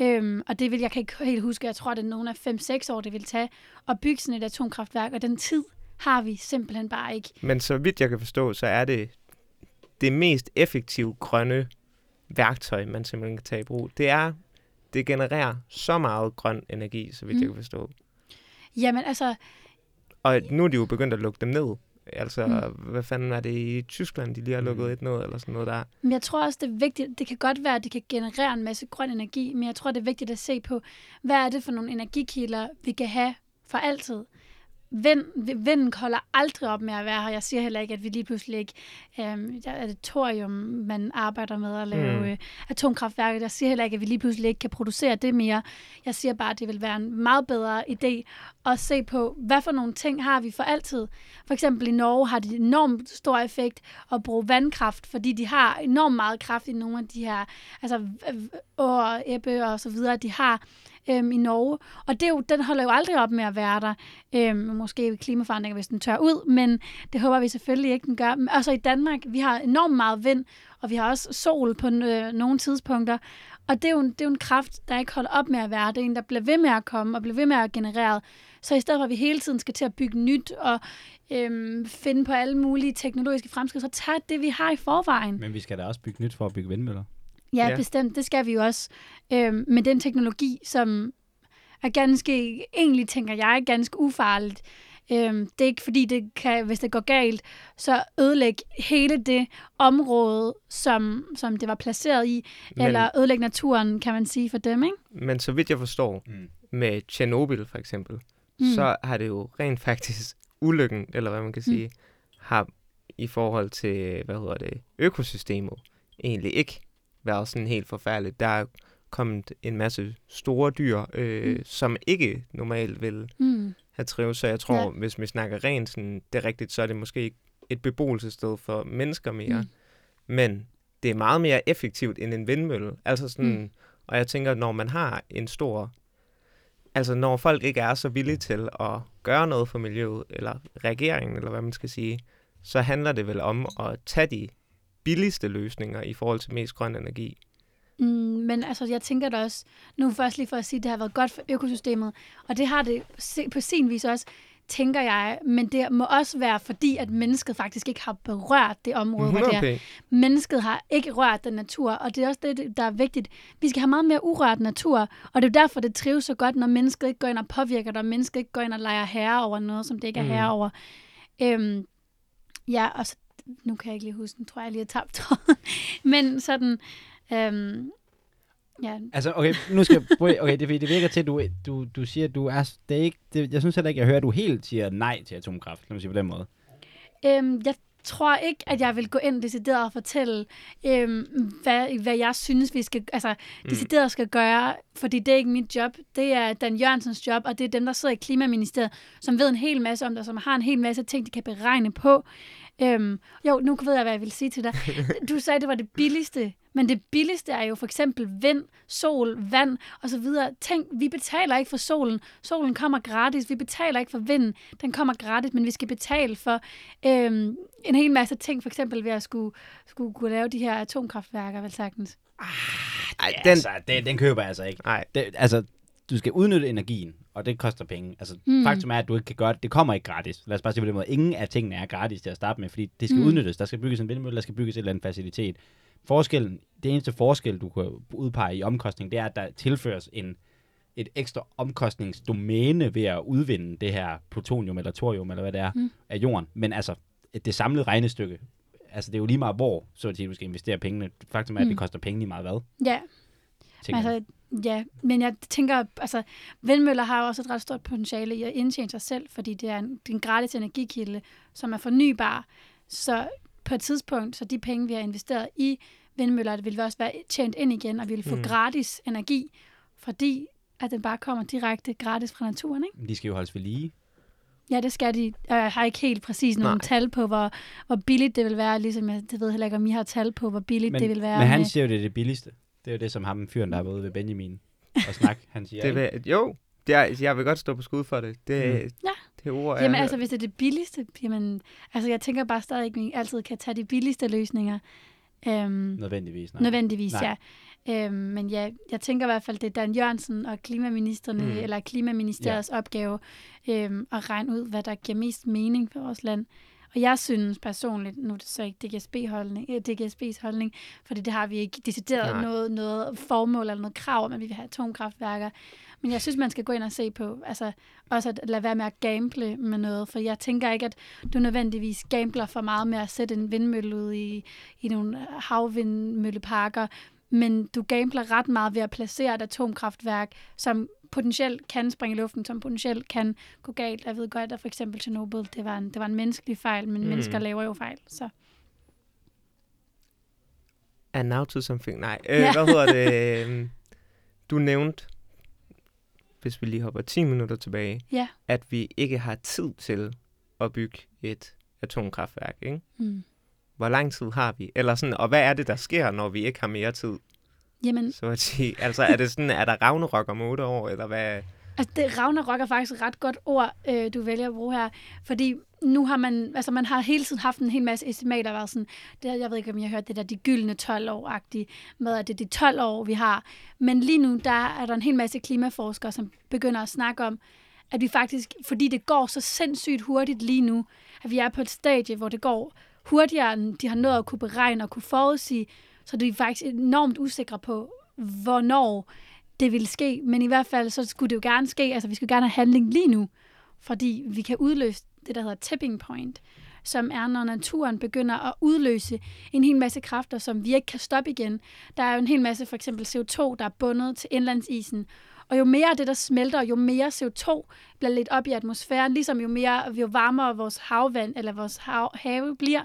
Øhm, og det vil jeg kan ikke helt huske, jeg tror, det er nogle af 5-6 år, det vil tage at bygge sådan et atomkraftværk, og den tid har vi simpelthen bare ikke. Men så vidt jeg kan forstå, så er det det mest effektive grønne værktøj, man simpelthen kan tage i brug. Det er, det genererer så meget grøn energi, så vidt mm. jeg kan forstå. Jamen altså, Og nu er de jo begyndt at lukke dem ned. Altså, mm. Mm. hvad fanden er det i Tyskland, de lige har lukket Mm. et ned, eller sådan noget der. men jeg tror også, det er vigtigt, det kan godt være, at det kan generere en masse grøn energi, men jeg tror, det er vigtigt at se på, hvad er det for nogle energikilder, vi kan have for altid. Vind, vinden holder aldrig op med at være her. Jeg siger heller ikke, at vi lige pludselig ikke... Der er det thorium, man arbejder med at lave Mm. øh, atomkraftværker. Jeg siger heller ikke, at vi lige pludselig ikke kan producere det mere. Jeg siger bare, at det vil være en meget bedre idé at se på, hvad for nogle ting har vi for altid. For eksempel i Norge har de enormt stor effekt at bruge vandkraft, fordi de har enormt meget kraft i nogle af de her, altså åer, ebbe og så videre, de har øhm, i Norge. Og det er jo, den holder jo aldrig op med at være der. Øhm, måske klimaforandringer, hvis den tør ud, men det håber vi selvfølgelig ikke, den gør. Men også i Danmark, vi har enormt meget vind, og vi har også sol på øh, nogle tidspunkter. Og det er, jo det er jo en kraft, der ikke holder op med at være. Det er en, der bliver ved med at komme og bliver ved med at generere. Så i stedet for, at vi hele tiden skal til at bygge nyt og øhm, finde på alle mulige teknologiske fremskridt, så tag det, vi har i forvejen. Men vi skal da også bygge nyt for at bygge vindmøller. Ja, Ja. bestemt. Det skal vi jo også. Øhm, med den teknologi, som er ganske, egentlig tænker jeg, ganske ufarligt. Øhm, det er ikke fordi, det kan, hvis det går galt, så ødelægge hele det område, som, som det var placeret i, Men, men, eller ødelægge naturen, kan man sige, for dem, ikke? men så vidt jeg forstår, Mm. med Tjernobyl for eksempel, mm. Mm. så har det jo rent faktisk ulykken, eller hvad man kan Mm. sige, har i forhold til, hvad hedder det, økosystemet, egentlig ikke været sådan helt forfærdeligt. Der er kommet en masse store dyr, øh, Mm. som ikke normalt vil Mm. have trives, så jeg tror, Ja. hvis vi snakker rent sådan, det er rigtigt, så er det måske ikke et beboelsessted for mennesker mere, Mm. men det er meget mere effektivt end en vindmølle. Altså sådan, mm. og jeg tænker, når man har en stor, altså når folk ikke er så villige til at gøre noget for miljøet, eller regeringen, eller hvad man skal sige, så handler det vel om at tage de billigste løsninger i forhold til mest grøn energi. Mm, men altså, jeg tænker da også, nu først lige for at sige, at det har været godt for økosystemet, og det har det på sin vis også, tænker jeg, men det må også være fordi, at mennesket faktisk ikke har berørt det område, hvor det er. 100 Mennesket har ikke rørt den natur, og det er også det, der er vigtigt. Vi skal have meget mere urørt natur, og det er derfor, det trives så godt, når mennesket ikke går ind og påvirker det, og mennesket ikke går ind og leger herre over noget, som det ikke er Mm. herre over. Øhm, ja, og så, nu kan jeg ikke lige huske, den tror jeg lige har tabt tråden. Men sådan, øhm, ja, Altså, okay, nu skal jeg, prøve- okay, det, det virker til, at du, du, du siger, at du er, det er ikke, det, jeg synes heller ikke, jeg hører, at du helt siger nej til atomkraft, lad mig sige på den måde. Øhm, jeg tror ikke, at jeg vil gå ind decideret og fortælle, øhm, hvad, hvad jeg synes, vi skal, altså, decideret skal gøre, fordi det er ikke mit job. Det er Dan Jørgensens job, og det er dem, der sidder i Klimaministeriet, som ved en hel masse om det, som har en hel masse ting, de kan beregne på. Øhm, jo, nu ved jeg, hvad jeg vil sige til dig. Du sagde, det var det billigste, men det billigste er jo for eksempel vind, sol, vand og så videre. Tænk, vi betaler ikke for solen. Solen kommer gratis. Vi betaler ikke for vinden. Den kommer gratis, men vi skal betale for øhm, en hel masse ting, for eksempel ved at skulle, skulle kunne lave de her atomkraftværker, vel sagtens. Ej, Ja, den... altså, det, den køber jeg altså ikke. Nej, Det, altså, du skal udnytte energien, og det koster penge. Altså, Mm. faktum er, at du ikke kan gøre det. Det kommer ikke gratis. Lad os bare sige på den måde. Ingen af tingene er gratis til at starte med, fordi det skal Mm. udnyttes. Der skal bygges en vindmølle, der skal bygges et eller andet facilitet. Forskellen, det eneste forskel, du kan udpege i omkostning, det er, at der tilføres en, et ekstra omkostningsdomæne ved at udvinde det her plutonium eller thorium, eller hvad det er, Mm. mm. af jorden. Men altså, det samlede regnestykke, altså det er jo lige meget, hvor så at sige, du skal investere pengene. Faktum er, at Mm. det koster penge lige meget hvad. Ja, jeg. altså, ja, men jeg tænker, altså, vindmøller har også et ret stort potentiale i at indtjene sig selv, fordi det er en, det er en gratis energikilde, som er fornybar. Så på et tidspunkt, så de penge, vi har investeret i vindmøller, det vil også være tjent ind igen, og vi vil få Mm. gratis energi, fordi at den bare kommer direkte gratis fra naturen, ikke? De skal jo holdes ved lige. Ja, det skal de. Jeg har ikke helt præcis nogle Nej. tal på, hvor, hvor billigt det vil være, ligesom jeg det ved heller ikke, om I har tal på, hvor billigt Men, det vil være. men han med- siger jo, det er det billigste. Det er jo det, som ham fyren, der er ude ved Benjamin og snak, han siger. det vil, jo, det er, jeg vil godt stå på skud for det. Det, Mm. Ja. det ord er... Jamen altså, hvis det er det billigste, jamen, altså jeg tænker bare stadig, at vi altid kan tage de billigste løsninger. Øhm, Nødvendigvis. Nej. nødvendigvis, Nej. ja. Øhm, men ja, jeg tænker i hvert fald, det er Dan Jørgensen og klimaministerne, mm. eller klimaministeriets ja. opgave øhm, at regne ud, hvad der giver mest mening for vores land. Og jeg synes personligt, nu er det så ikke DGSB holdning, øh, DGSB's holdning, fordi det har vi ikke decideret Nej. noget, noget formål eller noget krav om, at vi vil have atomkraftværker. Men jeg synes, man skal gå ind og se på, altså også at lade være med at gamble med noget, for jeg tænker ikke, at du nødvendigvis gambler for meget med at sætte en vindmølle ud i, i nogle havvindmølleparker, men du gambler ret meget ved at placere et atomkraftværk, som potentielt kan springe i luften, som potentielt kan gå galt. Jeg ved godt, at for eksempel Chernobyl, det var en, det var en menneskelig fejl, men Mm. mennesker laver jo fejl. Så And now to something. Nej, øh, Ja. hvad hedder det? øhm, Du nævnte, hvis vi lige hopper 10 minutter tilbage, Ja. at vi ikke har tid til at bygge et atomkraftværk, ikke? mm. Hvor lang tid har vi? Eller sådan, og hvad er det, der sker, når vi ikke har mere tid? Jamen, Så at sige, altså er det sådan, er der Ragnarok om 8 år, eller hvad? Altså, det, Ragnarok er faktisk et ret godt ord, øh, du vælger at bruge her. Fordi nu har man, altså man har hele tiden haft en hel masse estimater, været sådan, det, jeg ved ikke, om jeg har hørt det der, de gyldne 12 år-agtige, med at det er de 12 år, vi har. Men lige nu, der er der en hel masse klimaforskere, som begynder at snakke om, at vi faktisk, fordi det går så sindssygt hurtigt lige nu, at vi er på et stadie, hvor det går hurtigere, end de har nået at kunne beregne og kunne forudsige, så det er faktisk enormt usikre på, hvornår det ville ske. Men i hvert fald, så skulle det jo gerne ske, altså vi skulle gerne have handling lige nu, fordi vi kan udløse det, der hedder tipping point, som er, når naturen begynder at udløse en hel masse kræfter, som vi ikke kan stoppe igen. Der er jo en hel masse, for eksempel CO2, der er bundet til indlandsisen, og jo mere det, der smelter, jo mere CO2 bliver lidt op i atmosfæren, ligesom jo mere, jo varmere vores havvand eller vores hav, have bliver,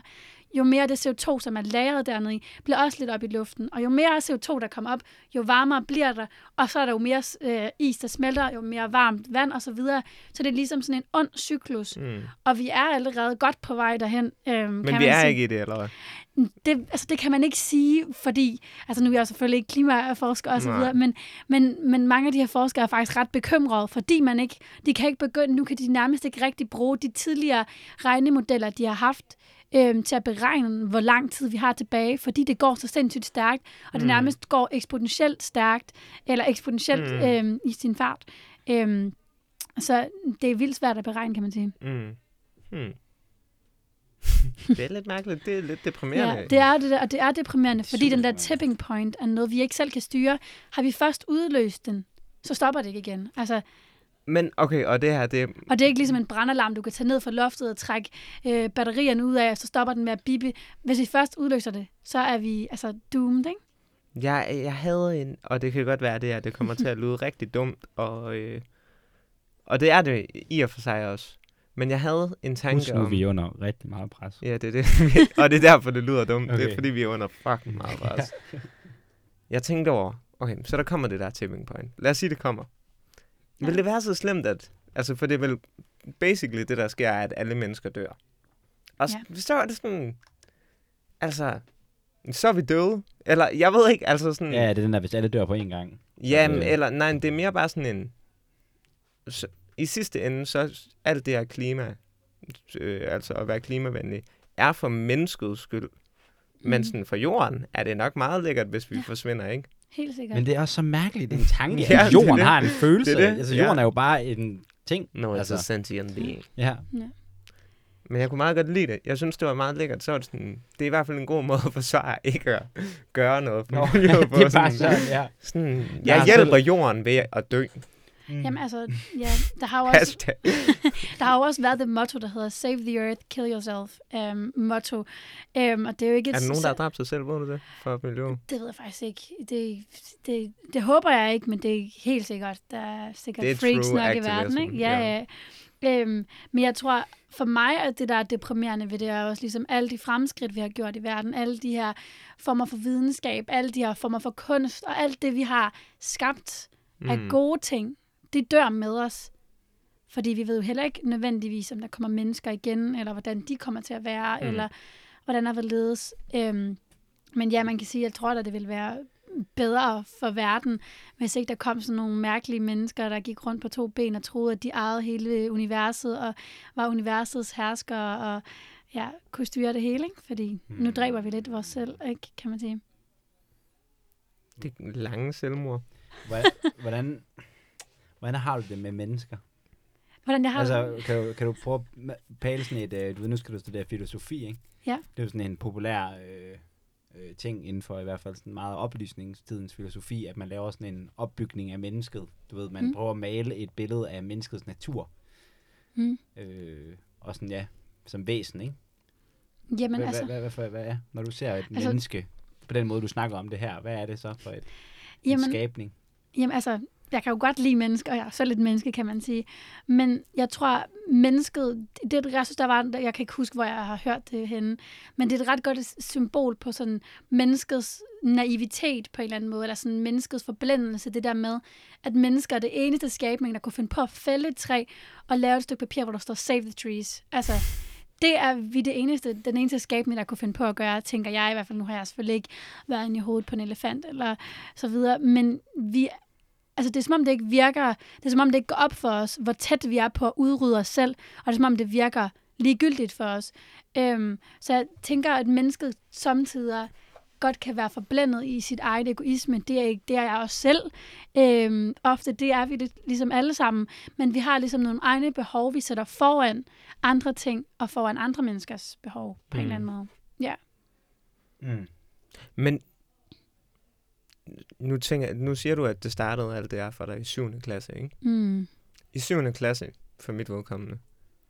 jo mere det CO2, som er lagret dernede i, bliver også lidt op i luften. Og jo mere CO2, der kommer op, jo varmere bliver der. Og så er der jo mere øh, is, der smelter, jo mere varmt vand osv. Så, videre. så det er ligesom sådan en ond cyklus. Mm. Og vi er allerede godt på vej derhen. Øhm, Men kan vi er sige. ikke i det, eller hvad? Det, altså, det kan man ikke sige, fordi, altså nu er jeg selvfølgelig ikke klimaforsker og så videre, men, men, men mange af de her forskere er faktisk ret bekymrede, fordi man ikke, de kan ikke begynde, nu kan de nærmest ikke rigtig bruge de tidligere regnemodeller, de har haft, øhm, til at beregne, hvor lang tid vi har tilbage, fordi det går så sindssygt stærkt, og det Mm. nærmest går eksponentielt stærkt, eller eksponentielt Mm. øhm, i sin fart. Øhm, så det er vildt svært at beregne, kan man sige. Mm. Hmm. det er lidt mærkeligt. Det er lidt deprimerende. Ja, det er det der, og det er deprimerende, fordi Super den der tipping point er noget, vi ikke selv kan styre. Har vi først udløst den, så stopper det ikke igen. Altså, Men okay, og det her, det er... og det er ikke ligesom en brandalarm, du kan tage ned fra loftet og trække øh, batterierne ud af, og så stopper den med at bippe. Hvis vi først udløser det, så er vi altså doomed, ikke? Jeg, jeg havde en, og det kan godt være, det, at det kommer til at lyde rigtig dumt, og, øh, og det er det i og for sig også. Men jeg havde en tanke Husk nu, om... vi er under rigtig meget pres. Ja, det er det. og det er derfor, det lyder dumt. Okay. Det er fordi, vi er under fucking meget pres. Jeg tænkte over, okay, så der kommer det der tipping point. Lad os sige, det kommer. Ja. Vil Ja. det være så slemt, at... Altså, for det er vel basically det, der sker, er, at alle mennesker dør. Og Ja. ja. så er det sådan... Altså, så er vi døde. Eller, jeg ved ikke, altså sådan... Ja, det er den der, hvis alle dør på én gang. Jamen, Øh. eller nej, det er mere bare sådan en... Så, I sidste ende, så alt det her klima, øh, altså at være klimavenlig, er for menneskets skyld. Mm. Men Mm. sådan for jorden er det nok meget lækkert, hvis vi Ja. ja. forsvinder, ikke? Helt sikkert. Men det er også så mærkeligt, en tanke, Ja, at jorden det. har en følelse. Det det. Altså, Ja. jorden er jo bare en ting. No, it's Altså. a sentient being. Ja. Men jeg kunne meget godt lide det. Jeg synes, det var meget lækkert. Så var det sådan, det er i hvert fald en god måde at forsvare ikke at gøre noget. Nå, for på. det er bare sådan, sådan, ja. sådan, Jeg jeg har hjælper jorden ved at dø. Mm. Jamen altså, ja, der har jo også, der har jo også været det motto, der hedder Save the Earth, Kill Yourself um, motto. Um, og det er jo ikke et Er der nogen, der har dræbt sig selv, ved du det? For miljøet? Det ved jeg faktisk ikke. Det, det, det håber jeg ikke, men det er helt sikkert. Der er sikkert Det er freaks nok i verden, activism, ikke? Ja, ja. Øhm, men jeg tror, for mig at det, der er deprimerende ved det, er også ligesom alle de fremskridt, vi har gjort i verden, alle de her former for videnskab, alle de her former for kunst, og alt det, vi har skabt mm. af gode ting, det dør med os. Fordi vi ved jo heller ikke nødvendigvis, om der kommer mennesker igen, eller hvordan de kommer til at være, Mm. eller hvordan der vil ledes. Øhm, men ja, man kan sige, at jeg tror, at det vil være bedre for verden, hvis ikke der kom sådan nogle mærkelige mennesker, der gik rundt på to ben og troede, at de ejede hele universet, og var universets herskere, og ja, kunne styre det hele, ikke? Fordi mm. nu dræber vi lidt vores selv, ikke, kan man sige. Det er lange selvmord. Hvordan, hvordan, har du det med mennesker? Hvordan jeg har Altså, kan du, kan du prøve at pale sådan et, øh, du ved, nu skal du studere filosofi, ikke? Ja. Det er jo sådan en populær øh, øh, ting inden for i hvert fald sådan meget oplysningstidens filosofi, at man laver sådan en opbygning af mennesket. Du ved, man Mm. prøver at male et billede af menneskets natur. Mm. Øh, og sådan, ja, som væsen, ikke? Jamen hvad, altså, hvad, er, når du ser et Altså- menneske, på den måde, du snakker om det her, hvad er det så for et, en skabning? Jamen altså, jeg kan jo godt lide mennesker, og jeg er selv et menneske, kan man sige. Men jeg tror, mennesket, det er jeg synes, der var, jeg kan ikke huske, hvor jeg har hørt det henne, men det er et ret godt symbol på sådan menneskets naivitet på en eller anden måde, eller sådan menneskets forblændelse, det der med, at mennesker er det eneste skabning, der kunne finde på at fælde et træ og lave et stykke papir, hvor der står Save the Trees. Altså, det er vi det eneste, den eneste skabning, der kunne finde på at gøre, tænker jeg i hvert fald. Nu har jeg selvfølgelig ikke været inde i hovedet på en elefant, eller så videre, men vi altså det er som om det ikke virker, det er som om det ikke går op for os, hvor tæt vi er på at udrydde os selv, og det er som om det virker ligegyldigt for os. Øhm, så jeg tænker, at mennesket samtidig godt kan være forblændet i sit eget egoisme. Det er, ikke, det er jeg også selv. Øhm, ofte det er vi det, ligesom alle sammen, men vi har ligesom nogle egne behov, vi sætter foran andre ting, og foran andre menneskers behov på mm. en eller anden måde. Mm. Men nu, tænker, nu siger du, at det startede alt det her for dig i 7. klasse, ikke? Mm. I 7. klasse, for mit vedkommende,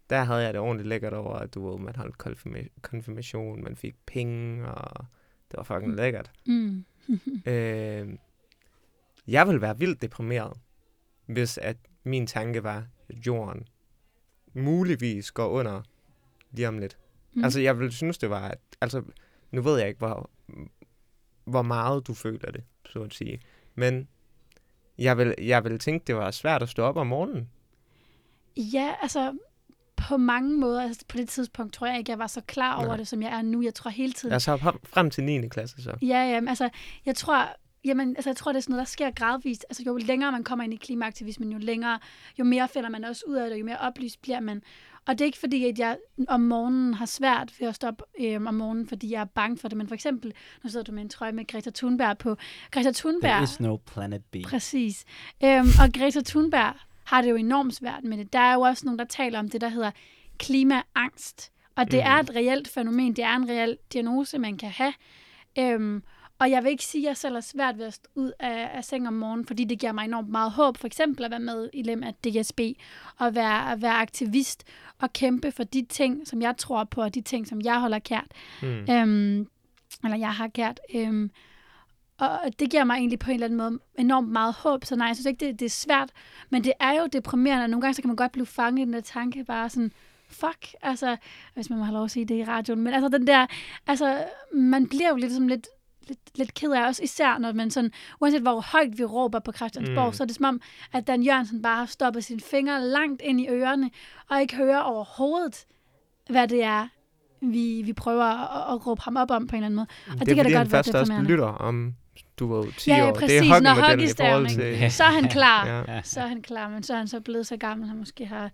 der havde jeg det ordentligt lækkert over, at du ved, man holdt konfirma- konfirmation, man fik penge, og det var fucking Mm. lækkert. Mm. Øh, jeg ville være vildt deprimeret, hvis at min tanke var, at jorden muligvis går under lige om lidt. Mm. Altså, jeg ville synes, det var... Altså, nu ved jeg ikke, hvor, hvor meget du føler det, så at sige. Men jeg vil, jeg vil tænke, det var svært at stå op om morgenen. Ja, altså på mange måder, altså på det tidspunkt tror jeg ikke, jeg var så klar over Nej. det, som jeg er nu. Jeg tror hele tiden... Jeg så frem til 9. klasse, så. Ja, ja, altså, jeg tror, Jamen, altså, jeg tror, det er sådan noget, der sker gradvist. Altså, jo længere man kommer ind i klimaaktivismen, jo længere, jo mere finder man også ud af det, jo mere oplyst bliver man. Og det er ikke fordi, at jeg om morgenen har svært ved at stoppe øhm, om morgenen, fordi jeg er bange for det. Men for eksempel, nu sidder du med en trøje med Greta Thunberg på. Greta Thunberg... There is no planet B. Præcis. Øhm, og Greta Thunberg har det jo enormt svært med det. Der er jo også nogen, der taler om det, der hedder klimaangst. Og det mm. er et reelt fænomen. Det er en reel diagnose, man kan have. Øhm, og jeg vil ikke sige, at jeg selv er svært ved at stå ud af, af seng om morgenen, fordi det giver mig enormt meget håb. For eksempel at være med i Lem af DSB, og være, at være aktivist og kæmpe for de ting, som jeg tror på, og de ting, som jeg holder kært. Mm. Øhm, eller jeg har kært. Øhm, og det giver mig egentlig på en eller anden måde enormt meget håb. Så nej, jeg synes ikke, det, det er svært. Men det er jo deprimerende. Nogle gange så kan man godt blive fanget i den der tanke, bare sådan, fuck, altså, hvis man må have lov at sige det i radioen, men altså den der, altså, man bliver jo lidt som lidt, lidt, lidt ked af også, især når man sådan, uanset hvor højt vi råber på Christiansborg, mm. så er det som om, at Dan Jørgensen bare har stoppet sine fingre langt ind i ørerne, og ikke hører overhovedet, hvad det er, vi, vi prøver at, at råbe ham op om på en eller anden måde. Og det, det kan da han godt være først også deprimerende. lytter om, du var 10 Ja, ja, år. præcis. Det er Når forhold ikke? til... Så er han klar. Ja. Ja. Så er han klar, men så er han så blevet så gammel, han måske har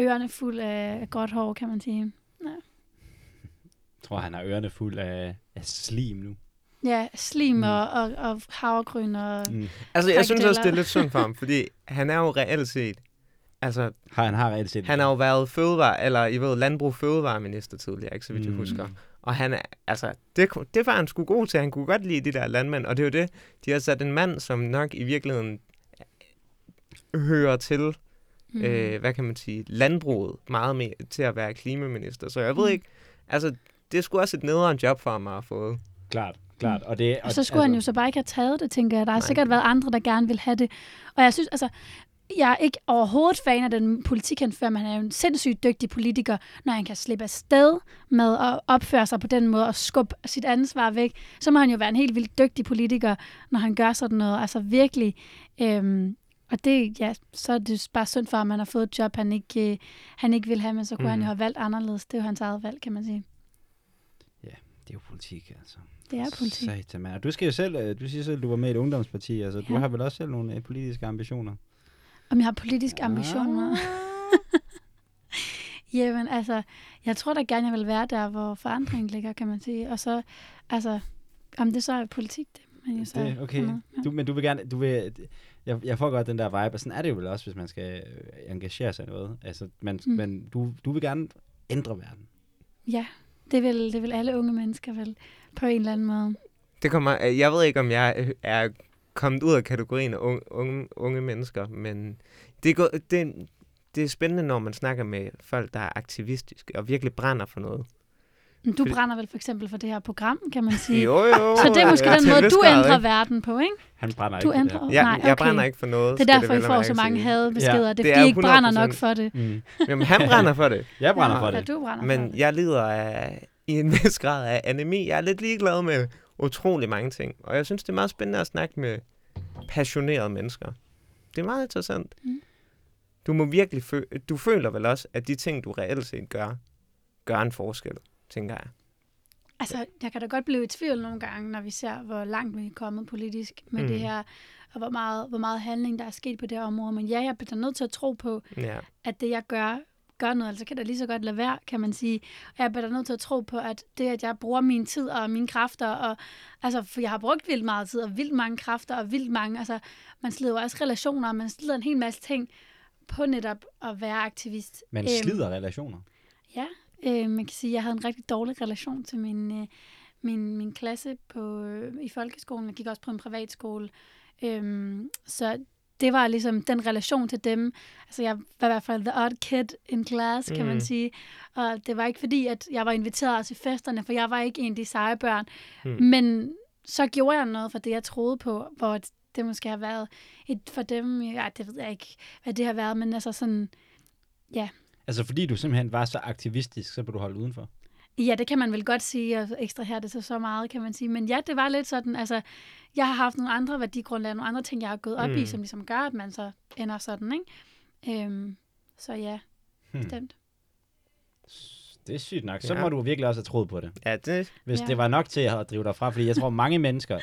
ørerne fuld af gråt hår, kan man sige. Jeg tror, han har ørerne fuld af, af slim nu. Ja, slim Mm. og, og, og havregryn og... Mm. Altså, jeg synes også, det er lidt synd for ham, fordi han er jo reelt set... Altså, Har han har reelt set. han har jo været fødevare, eller I ved, landbrug fødevareminister tidligere, ikke så vidt jeg Mm. husker. Og han er, altså, det, det var han sgu god til. Han kunne godt lide de der landmænd, og det er jo det. De har sat en mand, som nok i virkeligheden hører til, Mm. mm. øh, hvad kan man sige, landbruget meget mere til at være klimaminister. Så jeg ved Mm. ikke, altså, det er sgu også et nederen job for ham at have fået. Klart, klart. Og, det, Og så skulle altså, han jo så bare ikke have taget det, tænker jeg. Der har Nej. sikkert været andre, der gerne vil have det. Og jeg synes, altså, jeg er ikke overhovedet fan af den politik, han fører, men han er jo en sindssygt dygtig politiker, når han kan slippe afsted med at opføre sig på den måde og skubbe sit ansvar væk. Så må han jo være en helt vildt dygtig politiker, når han gør sådan noget. Altså virkelig. Øhm, og det, ja, så er det bare synd for at han har fået et job, han ikke, øh, han ikke vil have, men så kunne mm. han jo Mhm. have valgt anderledes. Det er jo hans eget valg, kan man sige. Det er jo politik, altså. Det er politik. Satan, mand. Og du skal jo selv, øh, du siger selv, at du var med i et ungdomsparti, altså du Ja. har vel også selv nogle øh, politiske ambitioner? Om jeg har politiske ambitioner. Ah. Jamen, altså, jeg tror da gerne, jeg vil være der, hvor forandringen ligger, kan man sige. Og så, altså, om det så er politik, det men jo så Det, okay. noget, ja. Du, men du vil gerne, du vil, jeg, jeg får godt den der vibe, og sådan er det jo vel også, hvis man skal øh, engagere sig i noget. Altså, man, mm. men du, du vil gerne ændre verden. Ja, det vil, det vil alle unge mennesker vel, på en eller anden måde. Det kommer, øh, jeg ved ikke, om jeg øh, er kommet ud af kategorien unge, unge, unge mennesker, men det er, det, det er spændende, når man snakker med folk, der er aktivistiske og virkelig brænder for noget. Men du Fordi- brænder vel for eksempel for det her program, kan man sige. Jo, jo. Så det er måske den måde, du ændrer ikke? verden på, ikke? Han brænder Du ikke ændrer... for det Jeg, Nej, jeg okay. brænder ikke for noget. Det er derfor, I får så mange hadbeskeder. Ja, det er fordi, I ikke brænder 100%. nok for det. Mm. Jamen, han brænder for det. Jeg brænder Ja. for Ja, det. du brænder for Men det. jeg lider af, i en vis grad af anemi. Jeg er lidt ligeglad med utrolig mange ting. Og jeg synes, det er meget spændende at snakke med passionerede mennesker. Det er meget interessant. Mm. Du må virkelig fø- du føler vel også, at de ting, du reelt set gør, gør en forskel, tænker jeg. Altså, jeg kan da godt blive i tvivl nogle gange, når vi ser, hvor langt vi er kommet politisk med Mm. det her, og hvor meget, hvor meget handling, der er sket på det her område. Men ja, jeg bliver nødt til at tro på, Ja. at det, jeg gør, gør noget. Altså kan det lige så godt lade være, kan man sige. Og jeg bliver nødt til at tro på, at det, at jeg bruger min tid og mine kræfter, og, altså, for jeg har brugt vildt meget tid, og vildt mange kræfter, og vildt mange, altså, man slider jo også relationer, og man slider en hel masse ting på netop at være aktivist. Man Øhm, slider relationer. Ja, øh, man kan sige, at jeg havde en rigtig dårlig relation til min, øh, min, min klasse på, øh, i folkeskolen. Jeg gik også på en privatskole. Øhm, så det var ligesom den relation til dem. Altså jeg var i hvert fald the odd kid in class, kan man Mm. sige. Og det var ikke fordi, at jeg var inviteret til festerne, for jeg var ikke en af de seje børn. Mm. Men så gjorde jeg noget for det, jeg troede på, hvor det måske har været et for dem, ja, det ved jeg ikke, hvad det har været, men altså sådan, Altså fordi du simpelthen var så aktivistisk, så blev du holdt udenfor. Ja, det kan man vel godt sige, og ekstrahere det så så meget, kan man sige. Men ja, det var lidt sådan, altså, jeg har haft nogle andre værdigrundlag, nogle andre ting, jeg har gået op mm. i, som ligesom gør, at man så ender sådan, ikke? Øhm, så ja, Hmm. Det er sygt nok. Så Ja. må du virkelig også have troet på det. Ja, det, Hvis Ja. det var nok til at drive dig fra, fordi jeg tror, mange mennesker,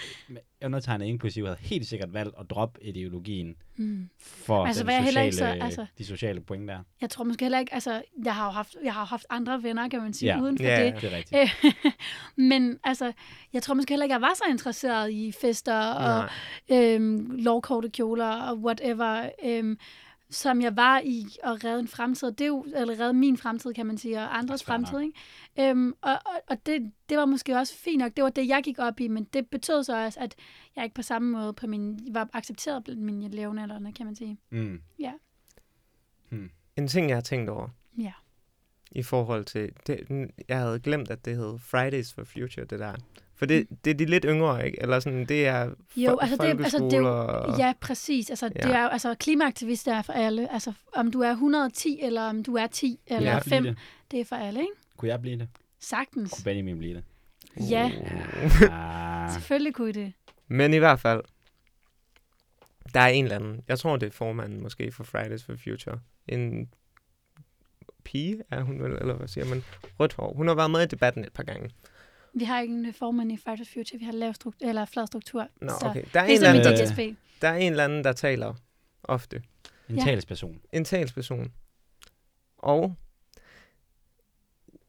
undertegnet inklusive, havde helt sikkert valgt at droppe ideologien Mm. for Altså, den sociale, ikke så- altså- de sociale point der. Jeg tror måske heller ikke, altså, jeg har jo haft, jeg har haft andre venner, kan man sige, Ja. uden for Ja, det. Det er rigtigt. Men altså, jeg tror måske heller ikke, jeg var så interesseret i fester og nej. øhm, lovkorte kjoler og whatever, øhm, som jeg var i at redde en fremtid. Det er jo, eller redde min fremtid, kan man sige, og andres fremtid. Ikke? Øhm, og og, og det, det var måske også fint nok. Det var det, jeg gik op i, men det betød så også, at jeg ikke på samme måde på min, var accepteret blandt mine levende kan man sige. Mm. Ja. En ting, jeg har tænkt over Ja. i forhold til... Det, jeg havde glemt, at det hed Fridays for Future, det der. For det, det er de lidt yngre, ikke? Eller sådan, det er. Jo, fo- altså det, altså det er jo, Ja, præcis. Altså, ja. Det er jo, altså, klimaaktivister er for alle. Altså, om du er 110, eller om du er 10, Kunne eller jeg 5, blive det? det er for alle, ikke? Kunne jeg blive det? Sagtens. Kunne Benjamin blive det? Ja, Ah. selvfølgelig kunne I det. Men i hvert fald, der er en eller anden, jeg tror det er formanden måske for Fridays for Future, en pige er hun vel, eller hvad siger man, rødt hår. Hun har været med i debatten et par gange. Vi har ikke en formand i Fridays for Future, vi har lav struktur, eller flad struktur. Nå, så okay. Der er, en Ligesom eller i anden, Øh, DSP. der er en eller anden, der taler ofte. En Ja. talsperson. En talsperson. Og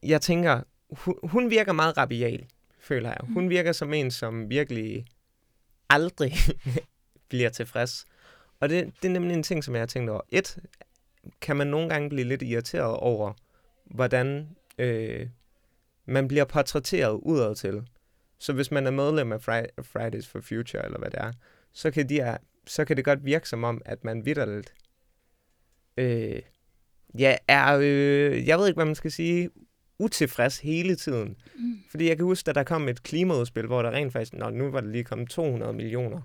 jeg tænker, hun, hun virker meget rabial, føler jeg. Hun Mm. virker som en, som virkelig aldrig bliver tilfreds. Og det, det er nemlig en ting, som jeg har tænkt over. Et, kan man nogle gange blive lidt irriteret over, hvordan øh, man bliver portrætteret udad til. Så hvis man er medlem af Fri- Fridays for Future, eller hvad det er, så kan, de så kan det godt virke som om, at man vidderligt øh, ja, er, øh, jeg ved ikke, hvad man skal sige, utilfreds hele tiden. Mm. Fordi jeg kan huske, at der kom et klimaudspil, hvor der rent faktisk, nå, nu var der lige kommet 200 millioner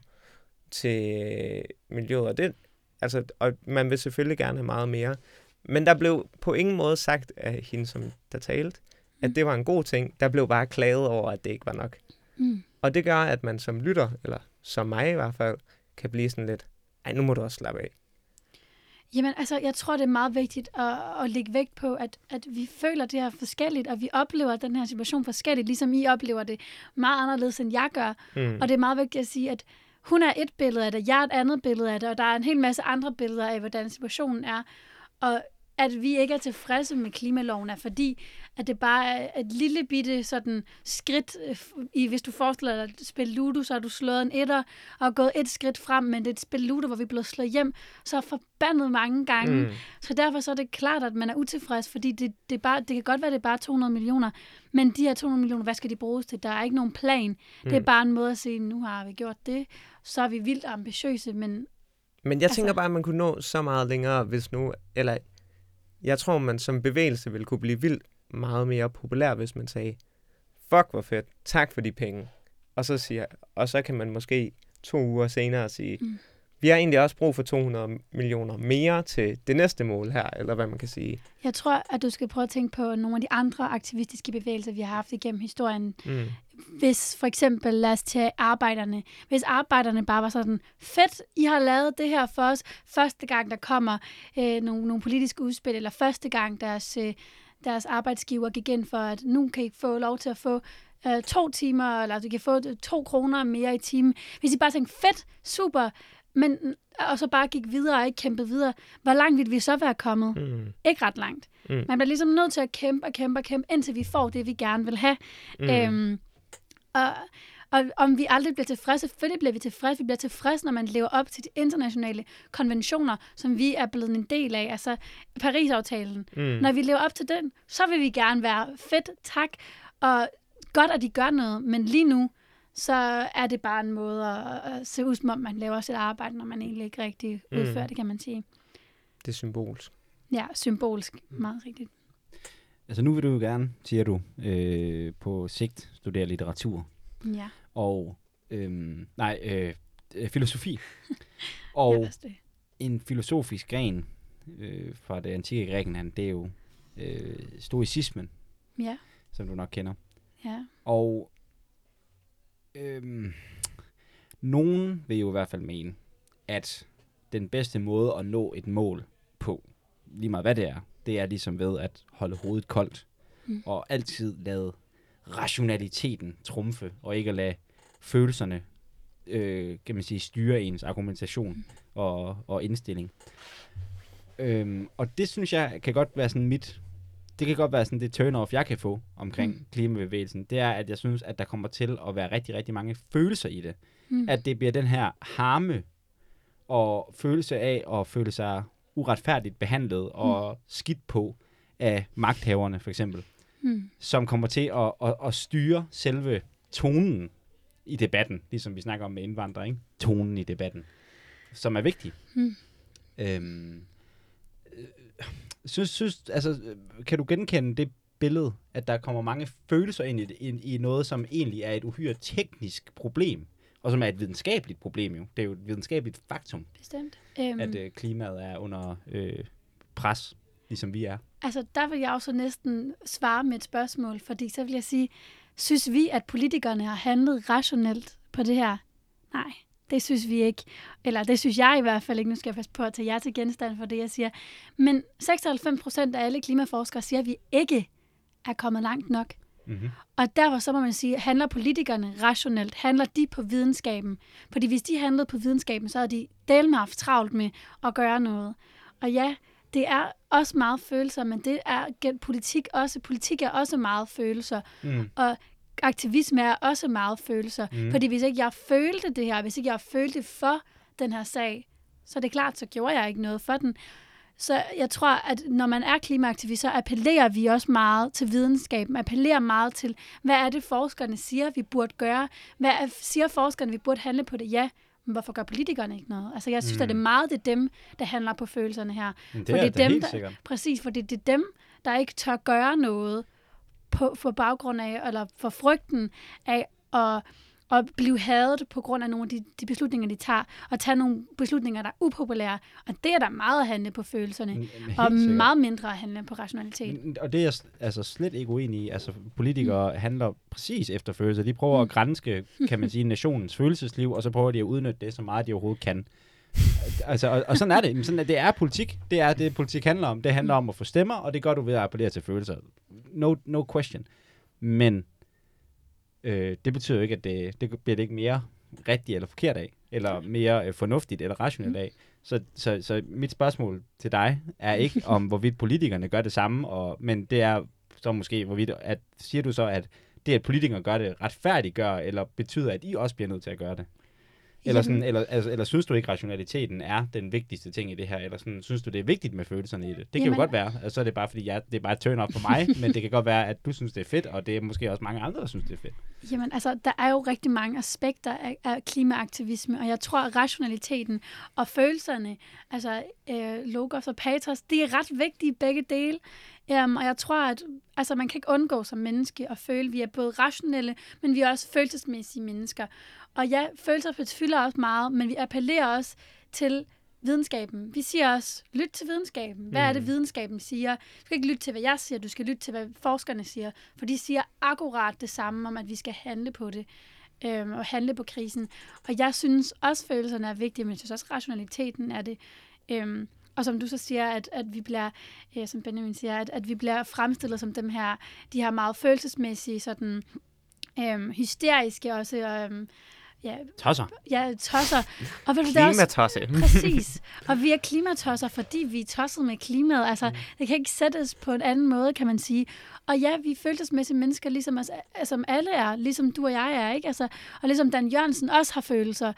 til øh, miljøet, og det, altså, og man vil selvfølgelig gerne have meget mere. Men der blev på ingen måde sagt af hende, som der talte, at det var en god ting. Der blev bare klaget over, at det ikke var nok. Mm. Og det gør, at man som lytter, eller som mig i hvert fald, kan blive sådan lidt, ej, nu må du også slappe af. Jamen, altså, jeg tror, det er meget vigtigt at, at lægge vægt på, at, at vi føler det her forskelligt, og vi oplever den her situation forskelligt, ligesom I oplever det meget anderledes, end jeg gør. Mm. Og det er meget vigtigt at sige, at hun er et billede af det, jeg er et andet billede af det, og der er en hel masse andre billeder af, hvordan situationen er. Og at vi ikke er tilfredse med klimaloven, er fordi, at det bare er et lille bitte sådan skridt, øh, i, hvis du forestiller dig at spille Ludo, så har du slået en etter og gået et skridt frem, men det er et spil Ludo, hvor vi er blevet slået hjem, så forbandet mange gange. Mm. Så derfor så er det klart, at man er utilfreds, fordi det, det, er bare, det kan godt være, at det er bare 200 millioner, men de her 200 millioner, hvad skal de bruges til? Der er ikke nogen plan. Mm. Det er Mm. bare en måde at sige, nu har vi gjort det, så er vi vildt ambitiøse, men Men jeg Altså- tænker bare, at man kunne nå så meget længere, hvis nu... Eller, jeg tror, man som bevægelse ville kunne blive vildt meget mere populær, hvis man sagde, fuck hvor fedt, tak for de penge. Og så, siger, og så kan man måske to uger senere sige, Mm. vi har egentlig også brug for 200 millioner mere til det næste mål her, eller hvad man kan sige. jeg tror, at du skal prøve at tænke på nogle af de andre aktivistiske bevægelser, vi har haft igennem historien. Mm. Hvis for eksempel, lad os tage arbejderne. Hvis arbejderne bare var sådan, fedt, I har lavet det her for os. Første gang, der kommer øh, nogle, nogle politiske udspil, eller første gang deres, øh, deres arbejdsgiver gik ind for, at nu kan I få lov til at få øh, to timer, eller du kan få øh, to kroner mere i timen. Hvis I bare tænkte, fedt, super, men, og så bare gik videre og ikke kæmpede videre, hvor langt ville vi så være kommet? Mm. Ikke ret langt. Mm. Man bliver ligesom nødt til at kæmpe og kæmpe og kæmpe, indtil vi får det, vi gerne vil have. Mm. Øhm, og, og om vi aldrig bliver tilfredse, selvfølgelig bliver vi tilfredse. Vi bliver tilfredse, når man lever op til de internationale konventioner, som vi er blevet en del af, altså Paris-aftalen. Mm. Når vi lever op til den, så vil vi gerne være fedt, tak, og godt, at de gør noget, men lige nu, så er det bare en måde at, at se ud, som om man laver sit arbejde, når man egentlig ikke rigtig Mm. udfører det, kan man sige. Det er symbolsk. Ja, symbolsk, meget rigtigt. Altså nu vil du jo gerne, siger du, øh, på sigt studere litteratur. Ja, Og, øhm, nej, øh, øh, filosofi. Og en filosofisk gren øh, fra det antikke Grækenland, det er jo øh, stoicismen, Ja, som du nok kender. ja. Og øhm, nogen vil jo i hvert fald mene, at den bedste måde at nå et mål på, lige meget hvad det er, det er ligesom ved at holde hovedet koldt. Mm. og altid lade rationaliteten trumfe, og ikke at lade følelserne øh, kan man sige, styre ens argumentation og, og indstilling. Øhm, og det synes jeg kan godt være sådan mit, det kan godt være sådan det turn-off, jeg kan få omkring Mm. mm. klimabevægelsen. Det er, at jeg synes, at der kommer til at være rigtig, rigtig mange følelser i det. Mm. At det bliver den her harme og følelse af at føle sig uretfærdigt behandlet og skidt på af magthaverne, for eksempel Mm. som kommer til at, at, at styre selve tonen i debatten, ligesom vi snakker om med indvandrere, ikke? Tonen i debatten, som er vigtig. Mm. Øhm, øh, synes, synes, altså, kan du genkende det billede, at der kommer mange følelser ind i, ind i noget, som egentlig er et uhyre teknisk problem, og som er et videnskabeligt problem jo. Det er jo et videnskabeligt faktum, Bestemt. Mm. at øh, klimaet er under øh, pres, ligesom vi er. Altså, der vil jeg også næsten svare med et spørgsmål, fordi så vil jeg sige, synes vi, at politikerne har handlet rationelt på det her? Nej, det synes vi ikke. Eller det synes jeg i hvert fald ikke. Nu skal jeg passe på at tage jer til genstand for det, jeg siger. Men 96 procent af alle klimaforskere siger, at vi ikke er kommet langt nok. Mm-hmm. Og derfor så må man sige, handler politikerne rationelt? Handler de på videnskaben? Fordi hvis de handlede på videnskaben, så havde de haft travlt med at gøre noget. Og ja, det er også meget følelser, men det er politik også. Politik er også meget følelser. Mm. Og aktivisme er også meget følelser. Mm. Fordi hvis ikke jeg følte det her, hvis ikke jeg følte for den her sag, så er det klart, så gjorde jeg ikke noget for den. Så jeg tror, at når man er klimaaktivist, så appellerer vi også meget til videnskaben, appellerer meget til, hvad er det, forskerne siger, vi burde gøre? Hvad er, siger forskerne, vi burde handle på det? Ja, men hvorfor gør politikerne ikke noget? Altså, jeg synes, mm. at det er meget det er dem, der handler på følelserne her. Men det For er det er dem, der- sikkert. Præcis, fordi det er dem, der ikke tør gøre noget på, for baggrund af, eller for frygten af at, at blive hadet på grund af nogle af de, de beslutninger, de tager, og tage nogle beslutninger, der er upopulære. Og det er der meget at handle på følelserne, Mm, helt og sikkert. meget mindre at handle på rationalitet. Mm, Og det er jeg altså slet ikke uenig i. Altså, politikere mm. handler præcis efter følelser. De prøver mm. at grænske, kan man sige, nationens følelsesliv, og så prøver de at udnytte det så meget, de overhovedet kan. Altså, og, og sådan er det. Men Sådan, er, det er politik. Det er det, politik handler om. Det handler om at få stemmer, og det gør du ved at appellere til følelser. No, no question. Men øh, det betyder jo ikke, at det, det bliver det ikke mere rigtigt eller forkert af, eller mere øh, fornuftigt eller rationelt af. Så, så, så mit spørgsmål til dig er ikke om, hvorvidt politikerne gør det samme, og, men det er så måske, hvorvidt, at, siger du så, at det, at politikere gør det, retfærdiggør, eller betyder, at I også bliver nødt til at gøre det? Eller, sådan, eller, altså, eller synes du ikke, rationaliteten er den vigtigste ting i det her? Eller sådan, synes du, det er vigtigt med følelserne i det? Det kan Jamen- jo godt være. Altså, så er det bare, fordi jeg, det er bare et turn-off for mig, men det kan godt være, at du synes, det er fedt, og det er måske også mange andre, der synes, det er fedt. Jamen, altså, der er jo rigtig mange aspekter af, af klimaaktivisme, og jeg tror, at rationaliteten og følelserne, altså øh, logos og pathos, det er ret vigtige begge dele. Um, og jeg tror, at altså, man kan ikke undgå som menneske at føle, at vi er både rationelle, men vi er også følelsesmæssige mennesker. Og ja, følelser fylder også meget, men vi appellerer også til videnskaben. Vi siger også, lyt til videnskaben. Hvad er det, Mhm. videnskaben siger? Du skal ikke lytte til, hvad jeg siger, du skal lytte til, hvad forskerne siger. For de siger akkurat det samme om, at vi skal handle på det. Øhm, og handle på krisen. Og jeg synes også, følelserne er vigtige, men jeg synes også, rationaliteten er det. Øhm, og som du så siger, at, at vi bliver, øh, som Benjamin siger, at, at vi bliver fremstillet som dem her, de her meget følelsesmæssige, sådan øhm, hysteriske også, øhm, ja, Tosser. ja, tosser. Og det er også, Klimatosse. Præcis. Og vi er klimatosser, fordi vi er tosset med klimaet. Altså, Mm. det kan ikke sættes på en anden måde, kan man sige. Og ja, vi er følelsesmæssige mennesker, ligesom os, som alle er, ligesom du og jeg er, ikke? Altså, og ligesom Dan Jørgensen også har følelser.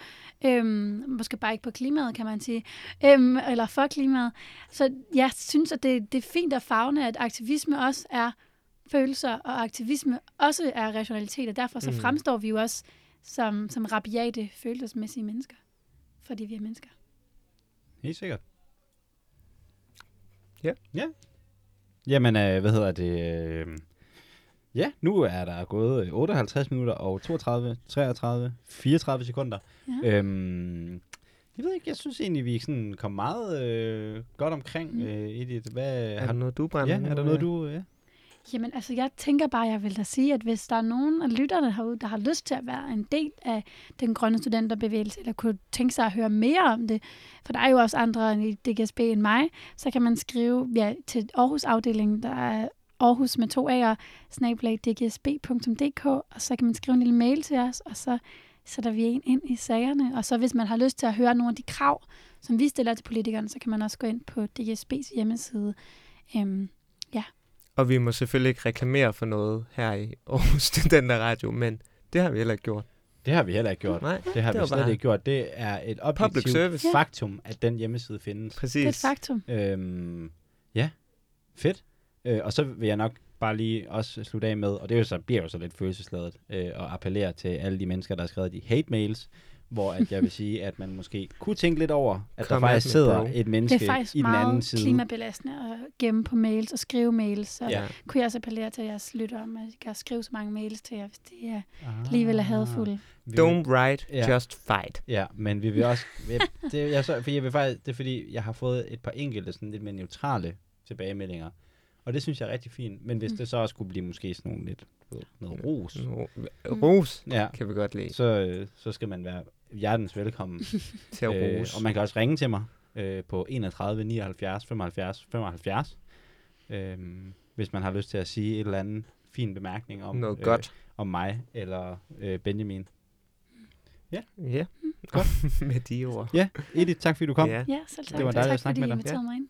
Øhm, måske bare ikke på klimaet, kan man sige. Øhm, eller for klimaet. Så jeg synes, at det, det er fint at fagne, at aktivisme også er følelser, og aktivisme også er rationalitet, og derfor så Mm. fremstår vi jo også som, som rabiate, følelsesmæssige mennesker. Fordi vi er mennesker. Helt sikkert. Ja. Ja. Jamen, øh, hvad hedder det? Øh, ja, nu er der gået øh, 58 minutter og 32, 33, 34 sekunder. Ja. Øhm, jeg ved ikke, jeg synes egentlig, vi sådan kom meget øh, godt omkring Mm. øh, i det. Hvad, Er der noget, du brænder? ja, er der noget, du... Ja? Jamen, altså, jeg tænker bare, jeg vil da sige, at hvis der er nogen af lytterne herude, der har lyst til at være en del af den grønne studenterbevægelse, eller kunne tænke sig at høre mere om det, for der er jo også andre i DGSB end mig, så kan man skrive ja, til Aarhus afdelingen, der er Aarhus med to A'er, snabelagdgsb.dk, og så kan man skrive en lille mail til os, og så sætter vi en ind i sagerne. Og så hvis man har lyst til at høre nogle af de krav, som vi stiller til politikerne, så kan man også gå ind på DGSB's hjemmeside. Øhm, og vi må selvfølgelig ikke reklamere for noget her i Aarhus Studenter Radio, men det har vi heller ikke gjort. Det har vi heller ikke gjort. Nej, Det har det vi slet bare- ikke gjort. Det er et objektivt service. Faktum, at den hjemmeside findes. Præcis. det er et faktum. Øhm, ja, fedt. Øh, og så vil jeg nok bare lige også slutte af med, og det er jo så, bliver jo så lidt følelsesladet, øh, og appellere til alle de mennesker, der har skrevet de hate mails, hvor at jeg vil sige, at man måske kunne tænke lidt over, at Kom der faktisk sidder bro. et Det menneske er faktisk i den anden meget side. klimabelastende at gemme på mails og skrive mails. Så Ja. kunne jeg også appellere til jeres lyttere om, at I kan skrive så mange mails til jer, hvis de er Ah. alligevel er hadfulde. Don't write, Ja. just fight. Ja, men vi vil også... Jeg, det, jeg, så, for jeg vil faktisk, det er fordi, jeg har fået et par enkelte sådan lidt mere neutrale tilbagemeldinger. Og det synes jeg er rigtig fint. Men hvis Mm. det så også kunne blive måske sådan nogle lidt noget ros, Ros ja, kan vi godt lide så, øh, så skal man være hjertens velkommen. til at øh, og man kan også ringe til mig øh, på 31 79 75 75, øh, hvis man har lyst til at sige et eller andet fin bemærkning om, Noget øh, godt. om mig eller øh, Benjamin. Ja. Godt. Med de ord. Ja, Edith, tak fordi du kom. Ja. Ja, selv tak. Det var dejligt at tak, snakke fordi med I dig. inviterede mig ind.